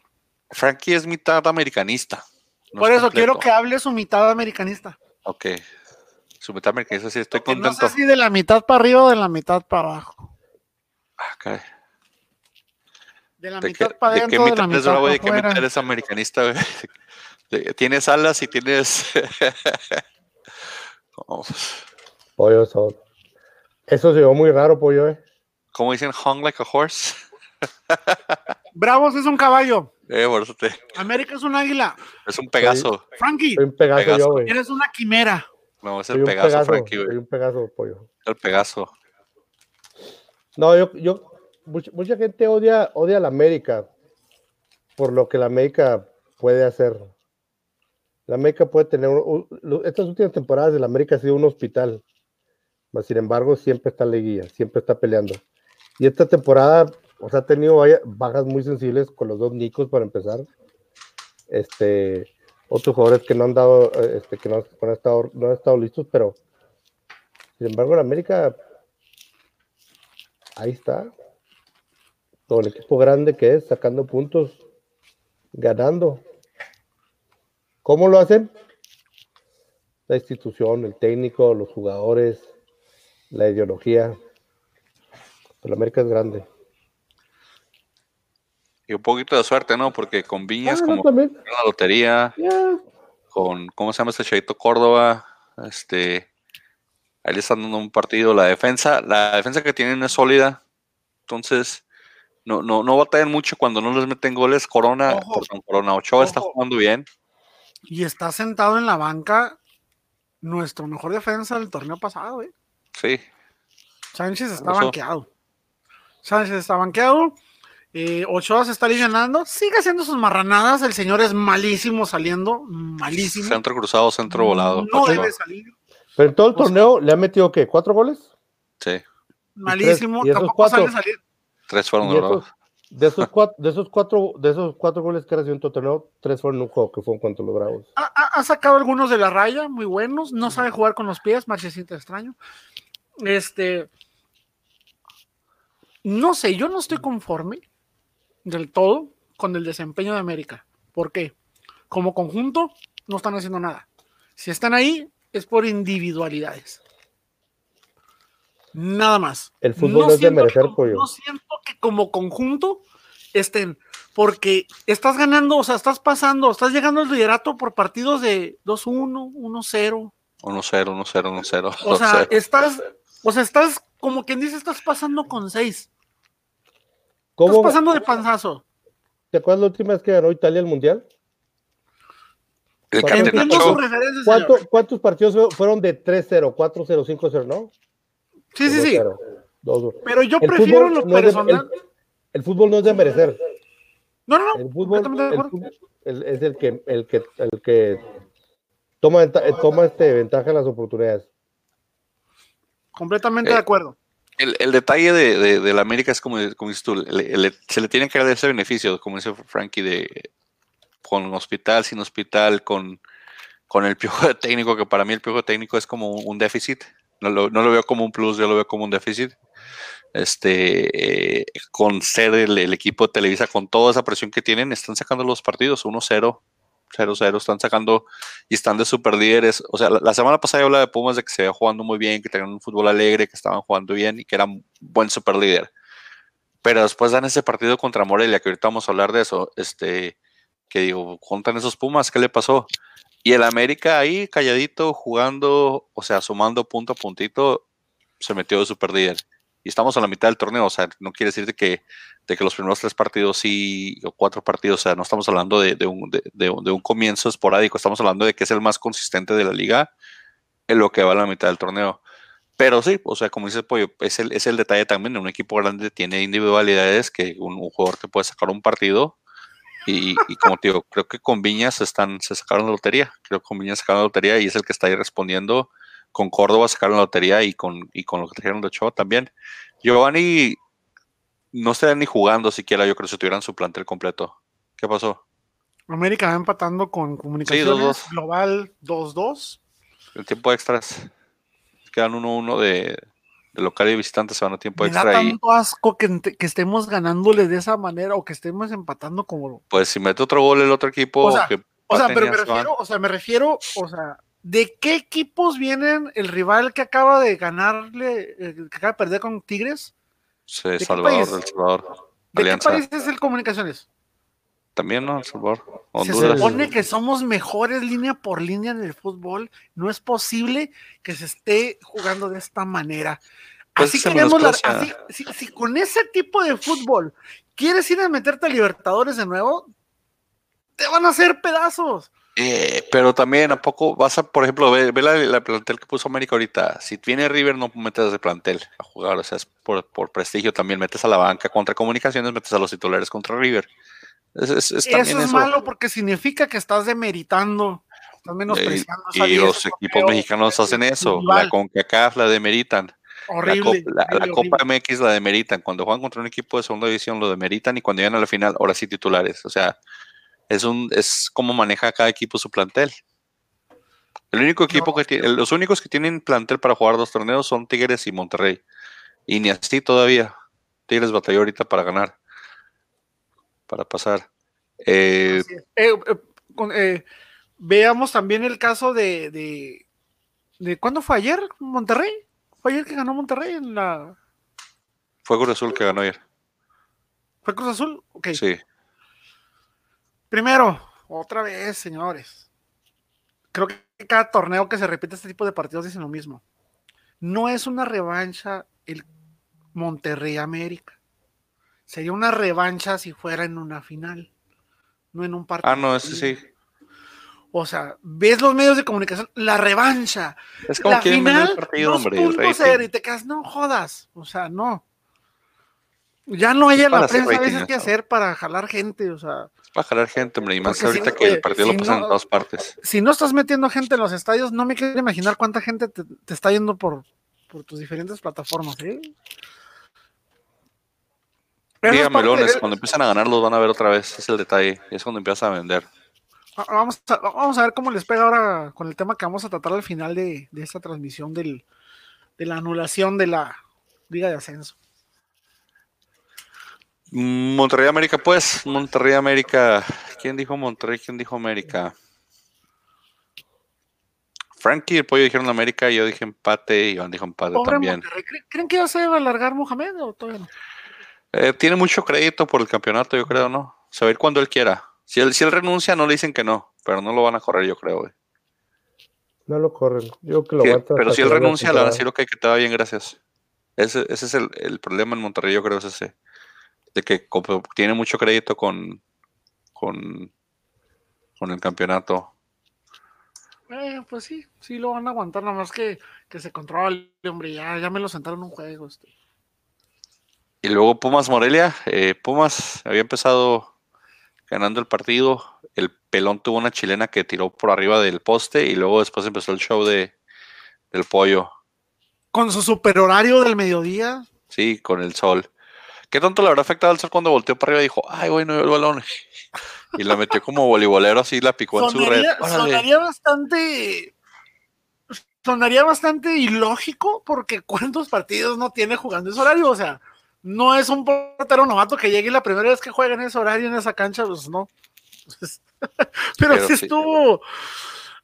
Frankie es mitad americanista. No por es eso completo. quiero que hable su mitad americanista. Ok. Su mitad americanista, sí, estoy Que no contento. sé si de la mitad para arriba o de la mitad para abajo. Ah, caray. De la ¿De mitad qué, para de qué adentro, de mitad la mitad para de qué mitad eres americanista, güey? <laughs> De- Tienes alas y tienes. <laughs> ¿Cómo- Pollo son. Eso se muy raro, pollo, eh. ¿Cómo dicen? Hung like a horse. <laughs> Bravos es un caballo. Eh, por eso te- América es un águila. Es un pegaso. Frankie, Soy un pegaso, Pegaso. yo, güey. eres una quimera. No, es Soy el un pegaso, pegaso, Frankie, soy güey. un pegaso, pollo. El pegaso. No, yo, yo, mucha, mucha gente odia, odia a la América por lo que la América puede hacer. La América puede tener, estas últimas temporadas de la América ha sido un hospital, mas sin embargo siempre está en liguilla, siempre está peleando. Y esta temporada, o sea, ha tenido bajas muy sensibles con los dos Nicos para empezar. Este, otros jugadores que no han dado, eh, este, que no, han estado, no han estado listos, pero sin embargo la América ahí está. Todo el equipo grande que es, sacando puntos, ganando. ¿Cómo lo hacen? La institución, el técnico, los jugadores, la ideología. Pero América es grande. Y un poquito de suerte, ¿no? Porque con Viñas, Ah, no, como también. la lotería, con, ¿cómo se llama este Chavito Córdoba? Este, ahí le están dando un partido. La defensa, la defensa que tienen es sólida. Entonces, no, no, no batallan mucho cuando no les meten goles. Corona, Ojo. perdón, Corona Ochoa está jugando bien. Y está sentado en la banca nuestro mejor defensa del torneo pasado, ¿eh? Sí, Sánchez está Eso. banqueado. Sánchez está banqueado. Eh, Ochoa se está alivianando. Sigue haciendo sus marranadas. El señor es malísimo saliendo. Malísimo. centro cruzado, centro volado. No debe salir. Pero en todo el O sea- torneo le ha metido, ¿qué? ¿Cuatro goles? Sí, Malísimo. y esos Tampoco cuatro. sale salir. tres fueron esos- de, esos cuatro, de, esos cuatro, de esos cuatro goles que ha recibido en todo el torneo, tres fueron en un juego que fue en contra los Bravos. Ha, sacado algunos de la raya, muy buenos. No sabe jugar con los pies, marchecito extraño. Este. No sé, yo no estoy conforme del todo con el desempeño de América. ¿Por qué? Como conjunto, no están haciendo nada. Si están ahí, es por individualidades. Nada más. El fútbol no es de merecer, que- pollo. No siento que como conjunto estén, porque estás ganando, o sea, estás pasando, estás llegando al liderato por partidos de 2-1, 1-0. 1-0, 1-0, 1-0. O sea, 2-0. estás, o sea, estás, como quien dice, estás pasando con 6. Estás ¿Cómo, pasando de panzazo. ¿Te acuerdas la última vez que ganó Italia el Mundial? el ¿cuánto Entiendo catenacho, sus referencias, ¿Cuánto- señor. ¿Cuántos partidos fue- fueron de 3-0, 4-0, 5-0, no? Sí, sí, sí. 2-0, 2-1. Pero yo El prefiero fútbol lo no es de- personal. el- el fútbol no es de merecer. No, no, no. El fútbol, completamente de el acuerdo. fútbol es el que, el que, el que toma, toma este, ventaja en las oportunidades. Completamente Eh, de acuerdo. El, el detalle de, de, la América es como, como dices tú, le- se le tiene que dar ese beneficio, como dice Frankie, de con hospital, sin hospital, con, con el piojo técnico, que para mí el piojo técnico es como un, un déficit. No lo, no lo veo como un plus, yo lo veo como un déficit. Este, eh, con ser el, el equipo de Televisa, con toda esa presión que tienen, están sacando los partidos 1-0, 0-0, están sacando y están de super líderes. O sea, la, semana pasada yo hablaba de Pumas de que se veía jugando muy bien, que tenían un fútbol alegre, que estaban jugando bien y que eran buen super líder. Pero después dan ese partido contra Morelia, que ahorita vamos a hablar de eso, este, que digo, contan esos Pumas, ¿qué le pasó? Y el América ahí calladito, jugando, o sea, sumando punto a puntito, se metió de super líder. Y estamos a la mitad del torneo, o sea, no quiere decir de que, de que los primeros tres partidos sí, o cuatro partidos, o sea, no estamos hablando de, un, de- un- comienzo esporádico, estamos hablando de que es el más consistente de la liga en lo que va a la mitad del torneo. Pero sí, o sea, como dice Pollo, es el, es el detalle también, un equipo grande tiene individualidades que un, jugador te puede sacar un partido y, y como te digo, creo que con Viñas están, se sacaron la lotería, creo que con Viñas sacaron la lotería y es el que está ahí respondiendo, con Córdoba sacaron la lotería y con, y con lo que trajeron de Ochoa también. Giovanni no estaría ni jugando siquiera, yo creo, si tuvieran su plantel completo. ¿Qué pasó? América va empatando con comunicaciones 2-2. global 2-2. El tiempo extras. Quedan 1-1 de, de local y visitante, se van a tiempo Me da extra y tanto asco que, que estemos ganándole de esa manera o que estemos empatando como. pues si mete otro gol el otro equipo, O sea, que O sea, pero me refiero, o sea, me refiero, o sea, ¿de qué equipos vienen el rival que acaba de ganarle, que acaba de perder con Tigres? Sí, qué Salvador, país? El Salvador. ¿De Alianza. qué país es el Comunicaciones? También, ¿no? El Salvador. Se Honduras. supone que somos mejores línea por línea en el fútbol. No es posible que se esté jugando de esta manera. Pues Así se queremos la- así- si, si con ese tipo de fútbol quieres ir a meterte a Libertadores de nuevo, te van a hacer pedazos. Eh, pero también, ¿a poco vas a, por ejemplo, ve, ve la, la plantel que puso América ahorita? Si viene River, no metes de plantel a jugar, o sea, es por, por prestigio también. Metes a la banca contra comunicaciones, metes a los titulares contra River. Es, es- es también Eso es malo porque significa que estás demeritando, estás menospreciando. esa y los equipos mexicanos hacen eso. La CONCACAF la demeritan. La, Horrible. La- Copa. MX la demeritan. Cuando juegan contra un equipo de segunda división lo demeritan y cuando llegan a la final, ahora sí titulares. O sea, es un es como maneja cada equipo su plantel. El único equipo No. que tiene, los únicos que tienen plantel para jugar dos torneos son Tigres y Monterrey. Y ni así todavía. Tigres batalló ahorita para ganar. Para pasar. Eh. Eh, eh, eh, veamos también el caso de, de, de ¿cuándo fue ayer? Monterrey. Fue ayer que ganó Monterrey en la. fue Cruz Azul que ganó ayer. ¿Fue Cruz Azul? Ok. Sí. Primero, otra vez, señores. Creo que cada torneo que se repite este tipo de partidos dicen lo mismo. No es una revancha el Monterrey América. Sería una revancha si fuera en una final, no en un partido. Ah, no, ese sí. O sea, ves los medios de comunicación, la revancha, Es como la vender final, el partido, hombre. el 2.0 rating. y te quedas, no jodas. O sea, no. Ya no hay en la prensa a veces que esto. hacer para jalar gente. O sea, Es para jalar gente, hombre. Y más si ahorita que el partido si lo pasan no- en todas partes. si no estás metiendo gente en los estadios, no me quiero imaginar cuánta gente te, te está yendo por, por tus diferentes plataformas. ¿eh? Eso es Dígame, parte Melones, de- cuando empiezan a ganar los van a ver otra vez. Es el detalle. Es cuando empiezan a vender. Ah, Vamos a, vamos a ver cómo les pega ahora con el tema que vamos a tratar al final de, de esta transmisión del, de la anulación de la Liga de Ascenso. Monterrey América, pues. Monterrey América. ¿Quién dijo Monterrey? ¿Quién dijo América? Frankie y el pollo dijeron América, yo dije empate, y Iván dijo empate Pobre también. Monterrey. ¿Creen- ¿Creen que ya se va a alargar Mohamed o todavía no? Eh, tiene mucho crédito por el campeonato, yo creo, ¿no? Se va a ir cuando él quiera. Si él, si él renuncia, no le dicen que no, pero no lo van a correr, yo creo, güey. No lo corren. Yo creo que lo Sí, aguantan pero si él renuncia, le van a decir, ok, que te va bien, gracias. Ese, ese es el, el problema en Monterrey, yo creo, es ese. De que tiene mucho crédito con, con, con el campeonato. Eh, pues sí, sí lo van a aguantar, nada más que, que se controle, hombre, ya, ya me lo sentaron en un juego. Este. Y luego Pumas Morelia. eh, Pumas había empezado ganando el partido. El pelón tuvo una chilena que tiró por arriba del poste y luego después empezó el show de, del pollo. Con su superhorario del mediodía, Sí, con el sol. ¿Qué tanto le habrá afectado al sol cuando volteó para arriba y dijo, ay, güey, no veo el balón? <laughs> Y la metió como voleibolero así, la picó en su red. sonaría, bastante. Sonaría bastante ilógico porque cuántos partidos no tiene jugando ese horario. O sea, no es un portero novato que llegue y la primera vez que juega en ese horario, en esa cancha, pues no. Pues, <laughs> pero, Pero sí estuvo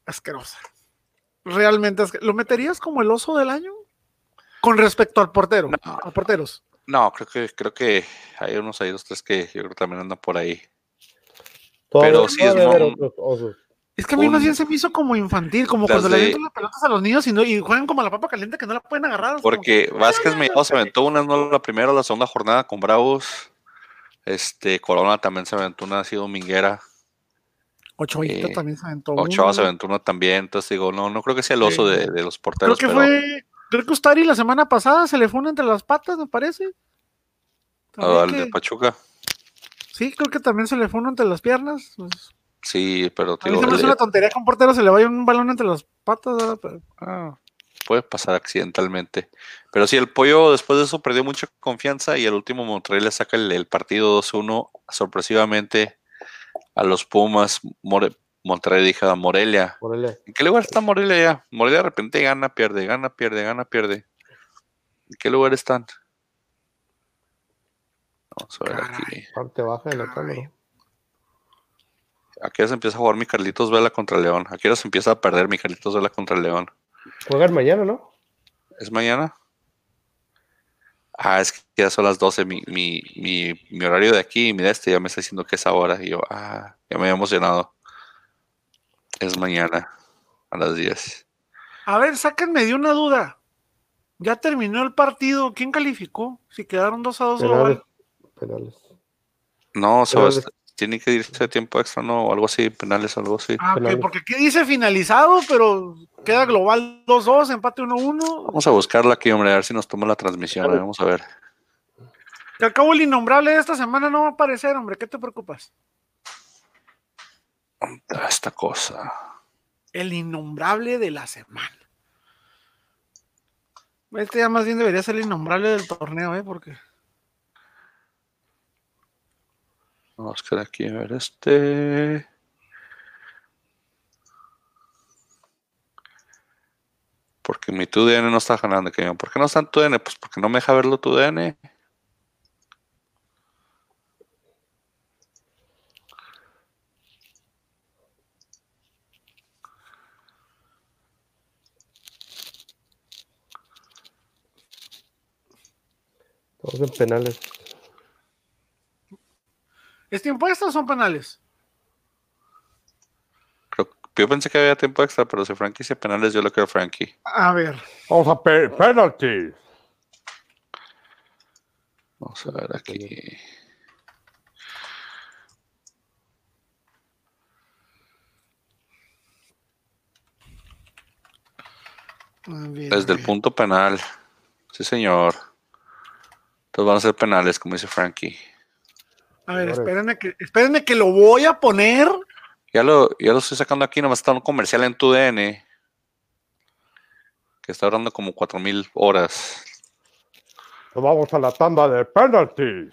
asquerosa. Realmente asque- ¿Lo meterías como el oso del año? Con respecto al portero, No. a porteros. No, creo que, creo que hay unos ahí, dos, tres que yo creo que también andan por ahí. Pero sí es. Es que a mí Un- más bien se me hizo como infantil, como Las cuando le avientan las pelotas a los niños y, no, y juegan como a la papa caliente que no la pueden agarrar. como Porque que, Vázquez Mellado se aventó una, no la primera, la segunda jornada con Bravos. Este, Corona también se aventó una así dominguera. Ochoita eh, también se aventó. Ochoa una. se aventó una también. Entonces digo, no, no creo que sea el oso Sí. de, de los Creo porteros, que pero fue. Creo que Ustari la semana pasada se le fue una entre las patas, me parece. También al que- de Pachuca. sí, creo que también se le fue uno entre las piernas. pues, Sí, pero a mí digo, se me hace el- una tontería que un portero se le vaya un balón entre las patas. Pero- Ah, puede pasar accidentalmente. Pero sí, el pollo después de eso perdió mucha confianza y el último Monterrey le saca el, el partido 2-1 sorpresivamente a los Pumas. More- Monterrey dije a Morelia. Morelia. ¿En qué lugar está Morelia ya? Morelia de repente gana, pierde, gana, pierde, gana, pierde. ¿En qué lugar están? Vamos a ver aquí. Parte baja de la tabla. ya se empieza a jugar mi Carlitos Vela contra León. Aquí ya se empieza a perder mi Carlitos Vela contra León. Juegan mañana, ¿no? ¿Es mañana? Ah, es que ya son las 12. Mi, mi, mi, mi horario de aquí y mi de este ya me está diciendo que es ahora. Y yo, ah, ya me había emocionado. Es mañana a las 10. A ver, sáquenme de una duda. Ya terminó el partido. ¿Quién calificó? Si quedaron 2 a 2 Penales. global. Penales. No, es- tiene que irse de tiempo extra, ¿no? O algo así, penales algo así. Ah, ok, Penales. porque aquí dice finalizado, pero queda global 2-2, empate 1-1. Vamos a buscarla aquí, hombre, a ver si nos toma la transmisión. eh, Vamos a ver. Que al cabo el innombrable de esta semana no va a aparecer, hombre. ¿Qué te preocupas? Esta cosa. El innombrable de la semana. Este ya más bien debería ser el innombrable del torneo, ¿eh? Porque Vamos a buscar aquí, a ver, este. Porque mi TUDN no está ganando. ¿Por qué no está en TUDN? Pues porque no me deja verlo TUDN. En penales. ¿es tiempo extra o son penales? Creo, yo pensé que había tiempo extra, pero si Frankie dice penales, yo lo quiero Frankie. A ver, Vamos a pe penalty. Vamos a ver aquí. Desde el punto penal. Sí, señor. Entonces van a ser penales, como dice Frankie. A ver, espérenme que, espérenme que lo voy a poner. Ya lo, ya lo estoy sacando aquí, nomás está un comercial en tu DN. Que está durando como 4000 horas. Nos vamos a la tanda de penalties.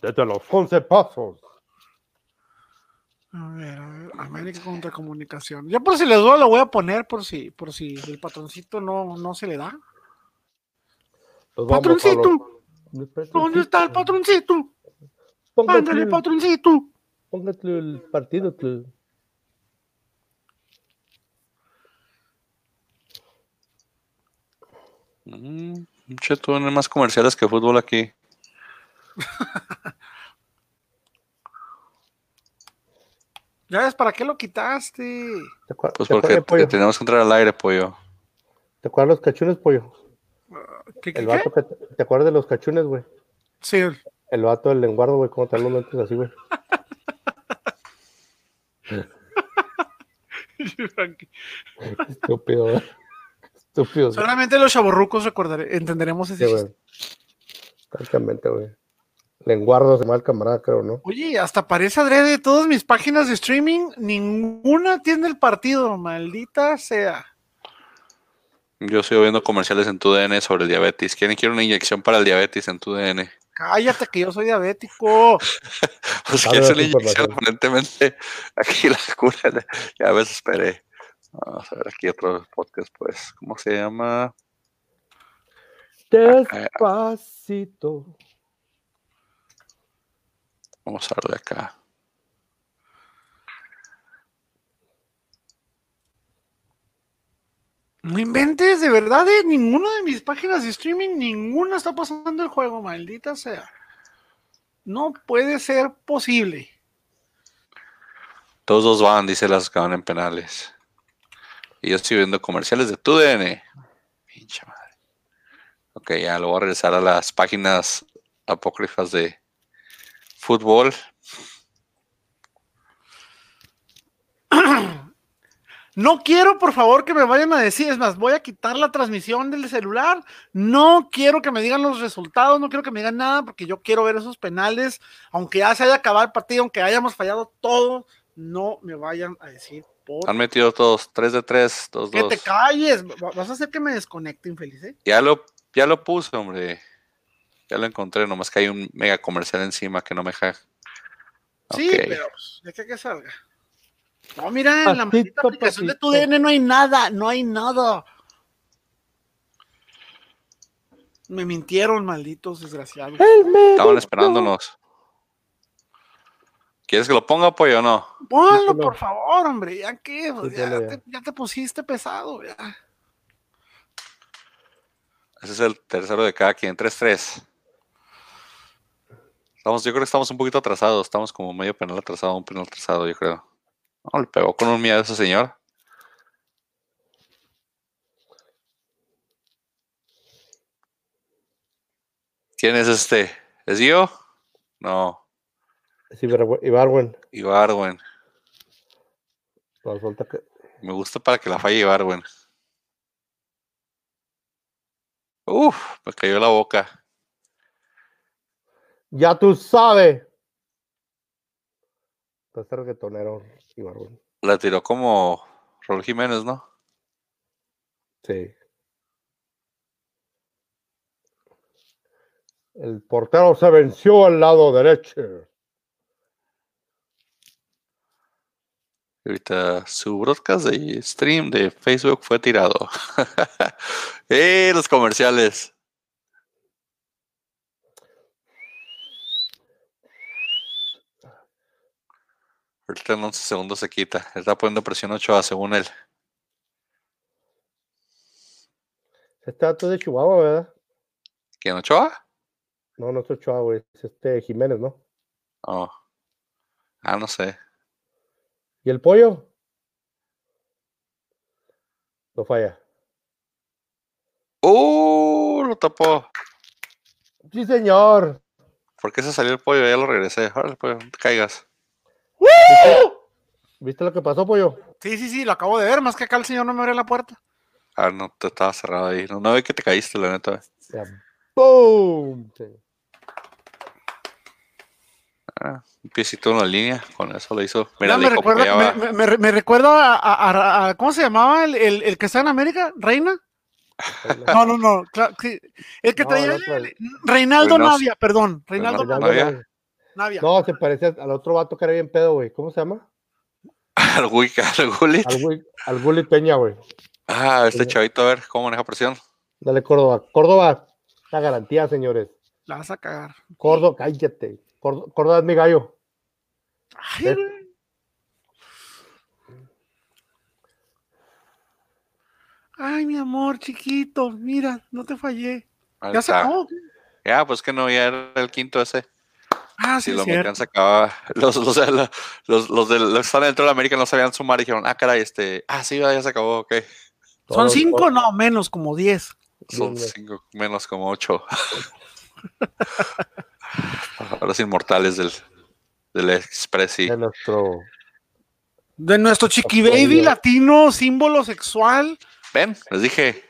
Desde los 11 pasos. A ver, a ver, América contra comunicación. Ya por si les duda lo voy a poner por si, por si el patroncito no, no se le da. Nos vamos Patroncito, ¿dónde está el patroncito? Póngale, Ándale, patroncito. póngale el partido. tú. Mm, Che, tú tienes más comerciales que fútbol aquí. <laughs> Ya ves, ¿para qué lo quitaste? ¿Te, acuer- Pues porque te- tenemos que entrar al aire, pollo. ¿Te acuerdas los cachunes, pollo? ¿Qué, qué, El qué? vato que te, ¿te acuerdas de los cachunes, güey? Sí, El vato del lenguardo, güey, cómo te los lentes así, güey. Estúpido, güey. Estúpido. solamente los chaborrucos recordaré, entenderemos ese Sí, chiste. güey. Francamente, güey. Lenguardo se el camarada, creo, ¿no? Oye, hasta parece adrede todas mis páginas de streaming, ninguna tiene el partido, maldita sea. Yo sigo viendo comerciales en tu DN sobre el diabetes. ¿Quieren quiere una inyección para el diabetes en tu DN? Cállate que yo soy diabético. Pues quieres esa una inyección, aparentemente aquí la cura. Ya me esperé. Vamos a ver aquí otro podcast, pues. ¿Cómo se llama? Despacito. Vamos a ver de acá. No inventes, de verdad, de ninguna de mis páginas de streaming, ninguna está pasando el juego, maldita sea. No puede ser posible. Todos dos van, dice las que van en penales. Y yo estoy viendo comerciales de tu DN. Pinche madre. Ok, ya lo voy a regresar a las páginas apócrifas de fútbol. No quiero, por favor, que me vayan a decir, es más, voy a quitar la transmisión del celular. No quiero que me digan los resultados, no quiero que me digan nada, porque yo quiero ver esos penales, aunque ya se haya acabado el partido, aunque hayamos fallado todo, no me vayan a decir por Han metido todos 3 de 3, 2 que te 2. calles. Va- Vas a hacer que me desconecte, infeliz, ¿eh? Ya lo, ya lo puse, hombre. Ya lo encontré, nomás que hay un mega comercial encima que no me deja. Sí, Ok. pero pues, de que, que salga. No, mira, en la maldita aplicación de tu. DN no hay nada, no hay nada. Me mintieron, malditos desgraciados. Estaban esperándonos. ¿Quieres que lo ponga, pollo o no? Ponlo, por favor, hombre, ya que, pues, ya. te, ya te pusiste pesado, ya. Ese es el tercero de cada quien, 3-3. Estamos, yo creo que estamos un poquito atrasados. Estamos como medio penal atrasado, un penal atrasado, yo creo. No, le pegó con un miedo a ese señor. ¿Quién es este? ¿Es yo? No, pero, Ibarwen. Ibarwen. Que. Me gusta para que la falle Ibarwen. Uf, me cayó la boca. Ya tú sabes. Este reggaetonero, La tiró como Raúl Jiménez, ¿no? Sí. El portero se venció al lado derecho. Ahorita su broadcast de stream de Facebook fue tirado. <laughs> ¡Eh! Los comerciales. Ahorita en 11 segundos se quita. Está poniendo presión 8 a según él. Este dato es de Chihuahua, ¿verdad? ¿Quién Ochoa? No, no es güey. Es este Jiménez, ¿no? Oh. Ah, no sé. ¿Y el pollo? No falla. ¡Uh! Lo tapó. Sí, señor. ¿Por qué se salió el pollo? Ya lo regresé. Órale, pollo, no te caigas. ¿Viste lo que pasó, pollo? Sí, sí, sí, lo acabo de ver, más que acá el señor no me abre la puerta. Ah, no, te estaba cerrado ahí. No, no ve que te caíste, la neta. ¡Boom! Sí. Ah, un piecito en la línea. Con eso lo hizo. Mira, me, recuerda, va. me, me- me- me recuerda a, a- a- a- ¿cómo se llamaba el, el- el que está en América? ¿Reina? No, no, no. claro, sí. El que No, traía el- Reinaldo. Navia, perdón. Reinaldo Reinaldo Navia. Navia. No, se parece al otro vato que era bien pedo, güey. ¿Cómo se llama? Al Wicca, <laughs> al Gullit. Al, Peña, güey. Ah, este chavito, a ver cómo maneja presión. Dale, Córdoba. Córdoba, la garantía, señores. La vas a cagar. Córdoba, cállate. Córdoba, Córdoba es mi gallo. Ay, güey. Ay, mi amor, chiquito, mira, no te fallé. Ahí Ya se está. acabó. Ya, pues que no, ya era el quinto ese. Ah, Si sí, lo cierto. metían, se acababa. Los, los, los, los, de- los que están dentro de la América no sabían sumar y dijeron, ah, caray, este, ah, sí, ya se acabó, ok. Son cinco, no, menos, como diez. Son Bien, cinco, menos como ocho. <laughs> Ahora es inmortales del, del Express y de nuestro De nuestro chiqui baby latino, símbolo sexual. ven, les dije,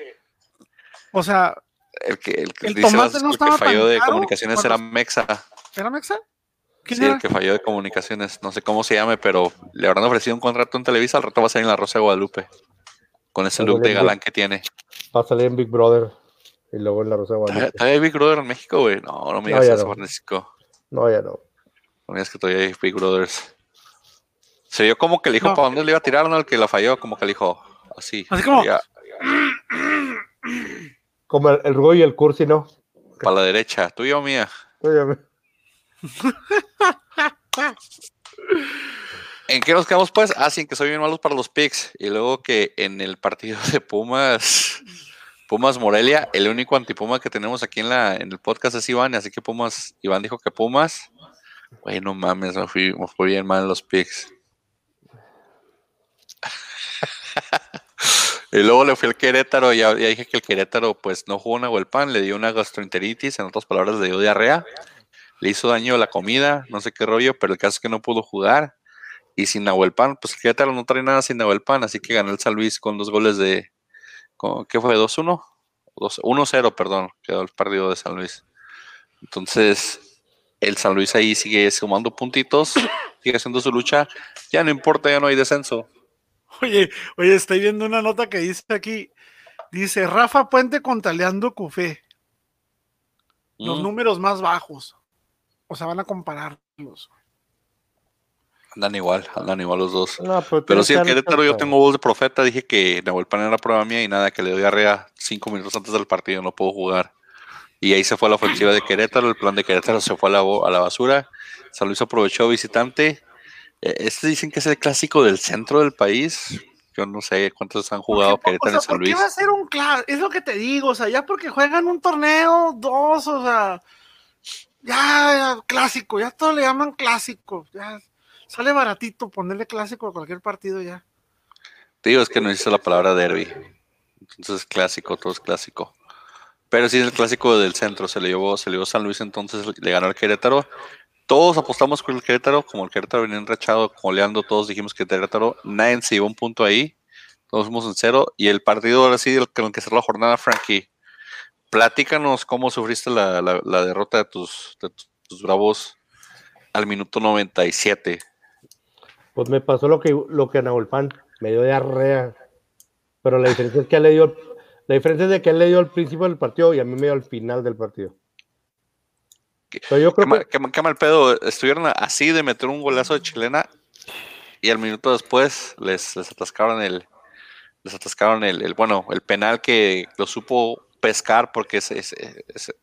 O sea, el que, el que El dice tomate las- no el que estaba falló tan de caro comunicaciones cuando- era Mexa. ¿Era Mexa? ¿Quién Sí, era? el que falló de comunicaciones, no sé cómo se llame, pero le habrán ofrecido un contrato en Televisa, al rato va a salir en la Rosa de Guadalupe. Con ese look de galán que tiene. va a salir en Big Brother y luego en la Rosa de ¿Todavía Guadalupe. todavía hay Big Brother en México, güey? No, no me No, digas ya eso, no. Francisco. No, ya no. No me digas que todavía hay Big Brothers. Se vio como que el hijo No. para dónde le iba a tirar, ¿no? El que la falló, como que el hijo así. Así como- ya, Como el, el Rugo y el Cursi, ¿no? para la derecha, tuya o mía. Oye, me- ¿En qué nos quedamos pues? Ah, sí, que soy bien malos para los picks. Y luego que en el partido de Pumas, Pumas Morelia, el único antipuma que tenemos aquí en la en el podcast es Iván, así que Pumas, Iván dijo que Pumas. Güey, no mames, me fui, me fui bien mal en los picks. <laughs> y luego le fui al Querétaro, ya, ya dije que el Querétaro pues no jugó una pan, le dio una gastroenteritis, en otras palabras le dio diarrea. Le hizo daño la comida, no sé qué rollo, pero el caso es que no pudo jugar. Y sin Nahuelpan, pues el Querétaro no trae nada sin Nahuelpan, así que ganó el San Luis con dos goles de. con- ¿Qué fue? ¿2-1? Dos- 1-0, perdón, quedó el partido de San Luis. Entonces, el San Luis ahí sigue sumando puntitos, sigue haciendo su lucha. Ya no importa, ya no hay descenso. Oye, oye, estoy viendo una nota que dice aquí. Dice Rafa Puente contra Leandro Cufé. Los Mm, números más bajos. O sea, van a compararlos. andan igual, andan igual los dos. No, pero, Pero sí, el Querétaro yo tengo voz de profeta, dije que Nahuelpan era prueba mía y nada, que le dio diarrea cinco minutos antes del partido, no puedo jugar. Y ahí se fue la ofensiva de Querétaro, el plan de Querétaro se fue a la, a la basura, San Luis aprovechó visitante. Eh, Este dicen que es el clásico del centro del país, yo no sé cuántos han jugado ¿Por qué- Querétaro o y San ¿por qué Luis. va a ser un clásico? Es lo que te digo, o sea, ya porque juegan un torneo, dos, o sea, ya, ya, clásico, ya todo le llaman clásico, ya sale baratito ponerle clásico a cualquier partido ya. Te digo, es que no dice la palabra derby. Entonces clásico, todo es clásico. Pero sí es el clásico del centro, se le llevó, se le llevó San Luis, entonces le ganó al Querétaro. Todos apostamos con el Querétaro, como el Querétaro venía enrachado, goleando, todos dijimos que Querétaro, nadie se llevó un punto ahí, todos fuimos en cero, y el partido ahora sí, el con el que cerró la jornada, Frankie, platícanos cómo sufriste la, la- la derrota de tus, de tus bravos al minuto 97. Pues me pasó lo que, lo que Nahuelpan, me dio diarrea. Pero la diferencia es que él le dio, la diferencia es de que él le dio al principio del partido y a mí me dio al final del partido. ¿Qué- Pero yo Qué, creo ma- que qué qué mal pedo. Estuvieron así de meter un golazo de chilena y al minuto después les, les atascaron el les atascaron el, el- bueno el penal que lo supo pescar porque es, es- es-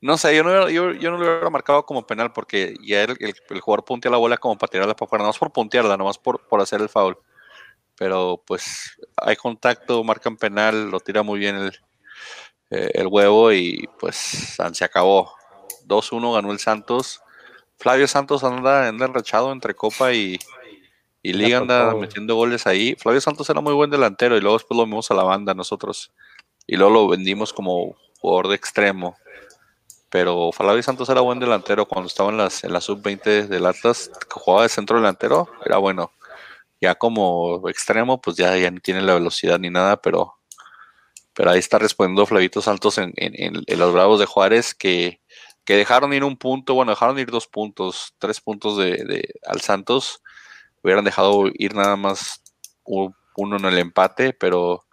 no sé yo no, hubiera- yo, yo no lo hubiera marcado como penal porque ya el, el- el jugador puntea la bola como para tirarla para afuera, no más por puntearla, nomás por, por hacer el foul. Pero pues hay contacto, marcan penal, lo tira muy bien el, eh, el huevo y pues se acabó. 2-1 ganó el Santos. Flavio Santos anda, anda enrachado entre Copa y, y Liga, anda metiendo goles ahí. Flavio Santos era muy buen delantero y luego después lo vimos a la banda nosotros. Y luego lo vendimos como jugador de extremo. Pero Flavio Santos era buen delantero cuando estaba en las, en la sub-20 del Atlas, que jugaba de centro delantero, era bueno. Ya como extremo, pues ya, ya no tiene la velocidad ni nada, pero, pero ahí está respondiendo Flavito Santos en, en- en- los Bravos de Juárez que, que dejaron ir un punto, bueno, dejaron ir dos puntos, tres puntos de, de- al Santos, hubieran dejado ir nada más uno en el empate, pero,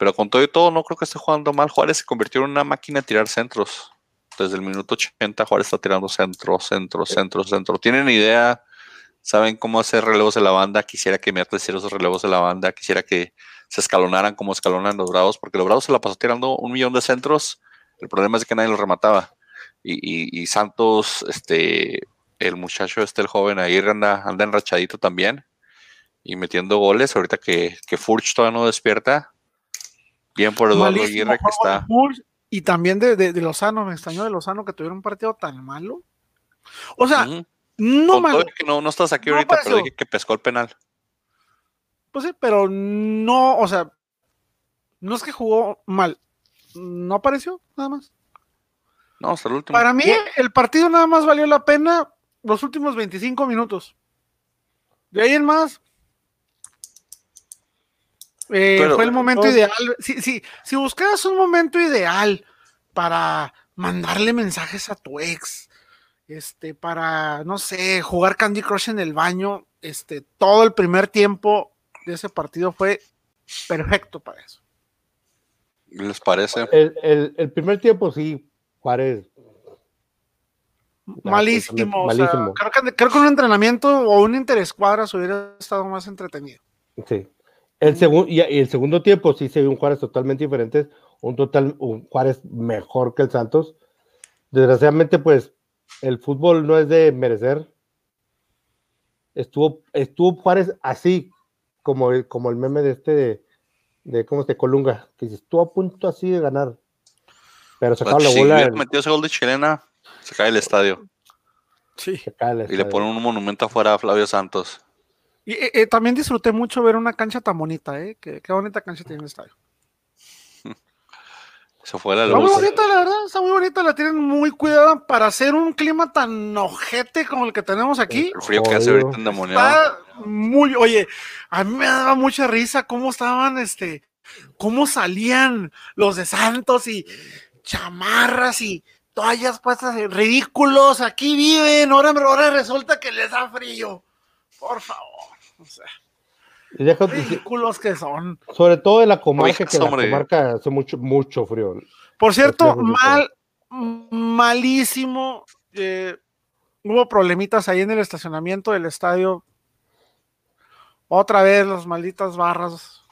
pero con todo y todo no creo que esté jugando mal. Juárez se convirtió en una máquina de tirar centros. Desde el minuto 80 Juárez está tirando centro, centro, centro, centro. ¿Tienen idea? ¿Saben cómo hacer relevos de la banda? Quisiera que me hicieran esos relevos de la banda. Quisiera que se escalonaran como escalonan los Bravos, porque los Bravos se la pasó tirando un millón de centros. El problema es que nadie los remataba. Y, y- y Santos, este, el muchacho este, el joven ahí anda, anda enrachadito también y metiendo goles. Ahorita que, que Furch todavía no despierta, Bien por Eduardo Malísimo Aguirre que está. Y también de, de, de Lozano, me extrañó de Lozano que tuviera un partido tan malo. O sea, no malo, que no, no estás aquí No ahorita, pero dije que pescó el penal. pues sí, pero no, o sea, no es que jugó mal, no apareció, nada más. No, hasta el último. Para mí, el partido nada más valió la pena los últimos 25 minutos. De ahí en más. Eh, Pero- fue el momento ideal. Si, si, si buscabas un momento ideal para mandarle mensajes a tu ex, este, para, no sé, jugar Candy Crush en el baño, este, todo el primer tiempo de ese partido fue perfecto para eso. ¿Les parece? El, el, el primer tiempo sí, Juárez. Malísimo. o sea, malísimo. creo, que, creo que un entrenamiento o un interescuadras hubiera estado más entretenido. Sí. El, segun- y, y el segundo tiempo sí se vio un Juárez totalmente diferente, un total un Juárez mejor que el Santos. Desgraciadamente, pues, el fútbol no es de merecer. Estuvo, estuvo Juárez así, como, el- como el meme de este de, de ¿cómo se Colunga? Que dice, estuvo a punto así de ganar. Pero sacaron la si bola. metido ese gol de chilena, se cae el estadio. Sí. se cae la Y le estadio. ponen un monumento afuera a Flavio Santos. Y eh, eh, también disfruté mucho ver una cancha tan bonita, ¿eh? Qué, qué bonita cancha tiene el estadio. <laughs> Se fue la Está muy luz. bonita, la verdad, está muy bonita, la tienen muy cuidada para hacer un clima tan ojete como el que tenemos aquí. El frío que hace ahorita endemoniado. Está muy, oye, a mí me daba mucha risa cómo estaban, este, cómo salían los de Santos y chamarras y toallas puestas en ridículos, aquí viven, ahora, ahora resulta que les da frío. Por favor, o sea, deja- ridículos que son. sobre todo en la comarca, que la comarca hace mucho, mucho frío. Por cierto, mal, malísimo. eh, hubo problemitas ahí en el estacionamiento del estadio. Otra vez las malditas barras.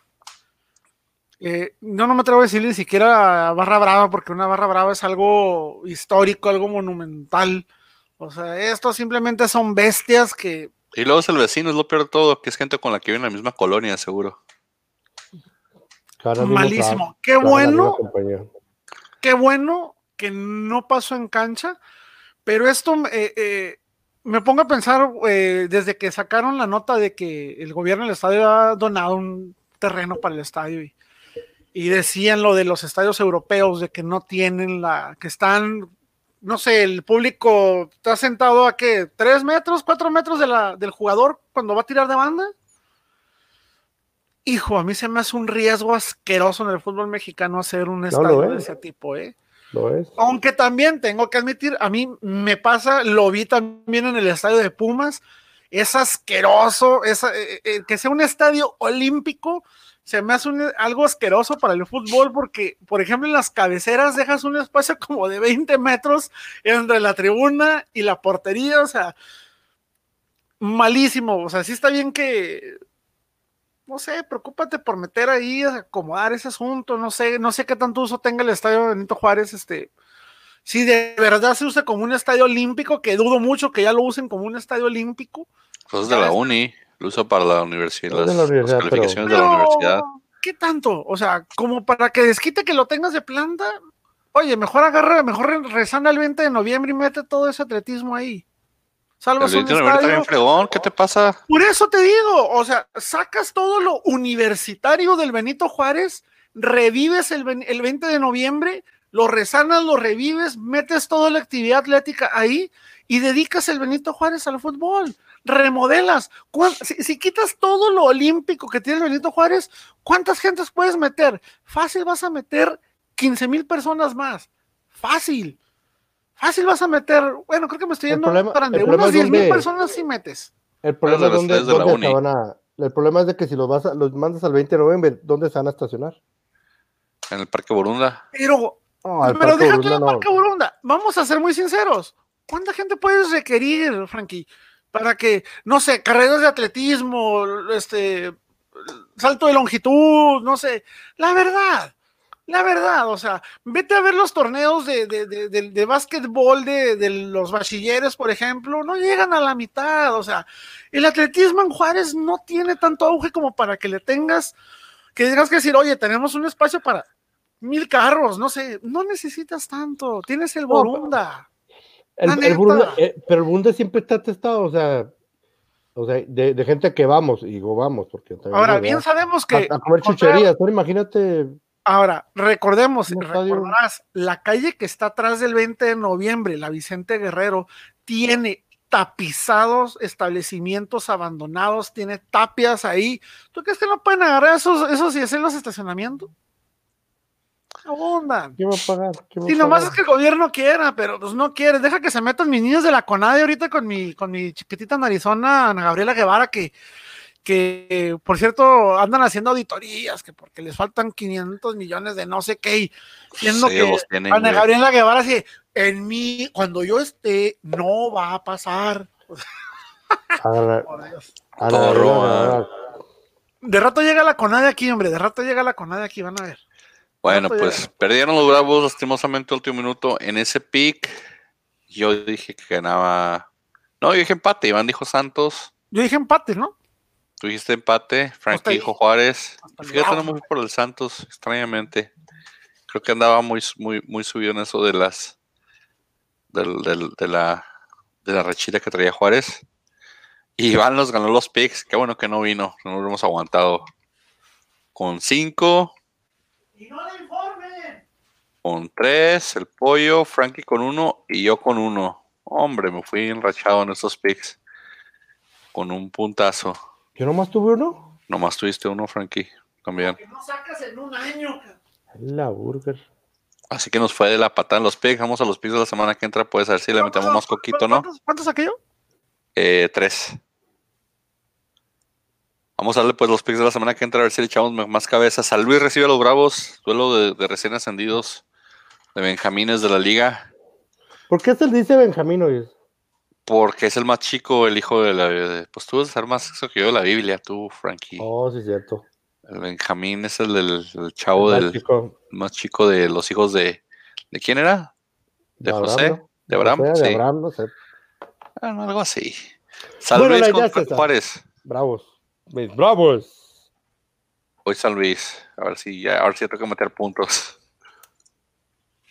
Eh, no, no me atrevo a decir ni siquiera barra brava, porque una barra brava es algo histórico, algo monumental. O sea, estos simplemente son bestias que Y luego es el vecino, es lo peor de todo, que es gente con la que vive en la misma colonia, seguro. malísimo. Qué misma bueno qué bueno que no pasó en cancha, pero esto eh, eh, me pongo a pensar eh, desde que sacaron la nota de que el gobierno del estadio ha donado un terreno para el estadio y, y decían lo de los estadios europeos, de que no tienen la, que están, no sé, el público está sentado a que tres metros, cuatro metros de la, del jugador cuando va a tirar de banda. Hijo, a mí se me hace un riesgo asqueroso en el fútbol mexicano hacer un estadio de es. ese tipo, ¿eh? ¿Lo es? Aunque también tengo que admitir, a mí me pasa, lo vi también en el estadio de Pumas, es asqueroso, es, eh, eh, que sea un estadio olímpico, se me hace un- algo asqueroso para el fútbol porque, por ejemplo, en las cabeceras dejas un espacio como de 20 metros entre la tribuna y la portería, o sea, malísimo, o sea, sí está bien que, no sé, preocúpate por meter ahí, acomodar ese asunto, no sé, no sé qué tanto uso tenga el estadio Benito Juárez, este, si de verdad se usa como un estadio olímpico, que dudo mucho que ya lo usen como un estadio olímpico. Pues es de la uni, lo uso para la universidad, las, la universidad, las calificaciones de la universidad. ¿qué tanto? O sea, como para que desquite que lo tengas de planta, oye, mejor agarra, mejor re- rezana el 20 de noviembre y mete todo ese atletismo ahí. El Salvas un 21 de noviembre estadio. fregón, ¿qué te pasa? Por eso te digo, o sea, sacas todo lo universitario del Benito Juárez, revives el, el 20 de noviembre, lo resanas, lo revives, metes toda la actividad atlética ahí y dedicas el Benito Juárez al fútbol, remodelas. ¿Cuán- Si, si quitas todo lo olímpico que tiene el Benito Juárez, ¿cuántas gentes puedes meter? Fácil vas a meter 15 mil personas más. Fácil. Fácil vas a meter, bueno, creo que me estoy El yendo problema unas es 10 mil personas sí metes. El problema es de los dónde, tres de la dónde uni. se van a. El problema es de que si los, vas a- los mandas al 20 de noviembre, ¿dónde se van a estacionar? En el Parque Borunda. Pero, No, pero Parque déjate Borunda el no. Parque Borunda. Vamos a ser muy sinceros. ¿Cuánta gente puedes requerir, Frankie, para que, no sé, carreras de atletismo, este, salto de longitud, no sé, la verdad, la verdad, o sea, vete a ver los torneos de, de, de, de- de básquetbol de, de los bachilleres, por ejemplo, no llegan a la mitad, o sea, el atletismo en Juárez no tiene tanto auge como para que le tengas, que tengas que decir, oye, tenemos un espacio para mil carros, no sé, no necesitas tanto, tienes el Borunda. El, La el. Burunda- eh, pero el Burunda siempre está testado, o sea, o sea de, de gente que vamos, y digo vamos, porque también Ahora, bien sabemos que. a, a comer chucherías, ahora imagínate, Ahora, recordemos, recordarás, la calle que está atrás del 20 de noviembre, la Vicente Guerrero, tiene tapizados establecimientos abandonados, tiene tapias ahí. ¿Tú crees que no pueden agarrar esos, esos y hacer los estacionamientos? Abundan. ¿quién va a pagar? ¿Quién va a Y nomás es que el gobierno quiera, pero pues no quiere. Deja que se metan mis niños de la CONADE ahorita con mi, con mi chiquitita en Arizona, Ana Gabriela Guevara, que, que por cierto andan haciendo auditorías, que porque les faltan 500 millones de no sé qué, y siendo Sí, que Ana. Gabriela Guevara así, en mí, cuando yo esté, no va a pasar. Ana Todo Gabriela roba. Guevara. De rato llega la CONADE aquí, hombre, de rato llega la CONADE aquí, van a ver. Bueno, ¿Cuánto pues perdieron los Bravos lastimosamente último minuto. En ese pick, yo dije que ganaba. No, yo dije empate. Iván dijo Santos. Yo dije empate, ¿no? Tú dijiste empate. Ahí. dijo Juárez. Hasta Fíjate, no me fui por el Santos, extrañamente. Creo que andaba muy, muy, muy subido en eso de las. del- del- de la. de la rechita que traía Juárez. Y Iván nos ganó los picks. Qué bueno que no vino. No lo hemos aguantado. Con cinco. Y no le informe. con tres, el pollo, Frankie con uno y yo con uno. Hombre, me fui enrachado en estos picks. Con un puntazo. ¿Yo nomás tuve uno? Nomás tuviste uno, Frankie. También. Que no sacas en un año. La burger. Así que nos fue de la patada en los picks. Vamos a los picks de la semana que entra. Puedes ver si le metemos más coquito, ¿no? ¿Cuántos, cuántos saqué yo? Eh, tres. Vamos a darle pues los picks de la semana que entra a ver si le echamos más cabezas. San Luis recibe a los Bravos. Duelo de, de recién ascendidos. De Benjamines de la liga. ¿Por qué se le dice Benjamín hoy? Porque es el más chico, el hijo de la. de- pues tú vas a ser más eso que yo de la Biblia, tú, Frankie. Oh, sí, cierto. El Benjamín es el del el chavo Más del chico. más chico de los hijos de. ¿De quién era? ¿De Abraham, José? ¿no? ¿De Abraham? José, de Sí. Abraham, no sé. Ah, no, algo así. San Bueno, Luis contra. Juárez. Bravos. Mis bravos. Hoy San Luis. A ver si ya, a ver si tengo que meter puntos.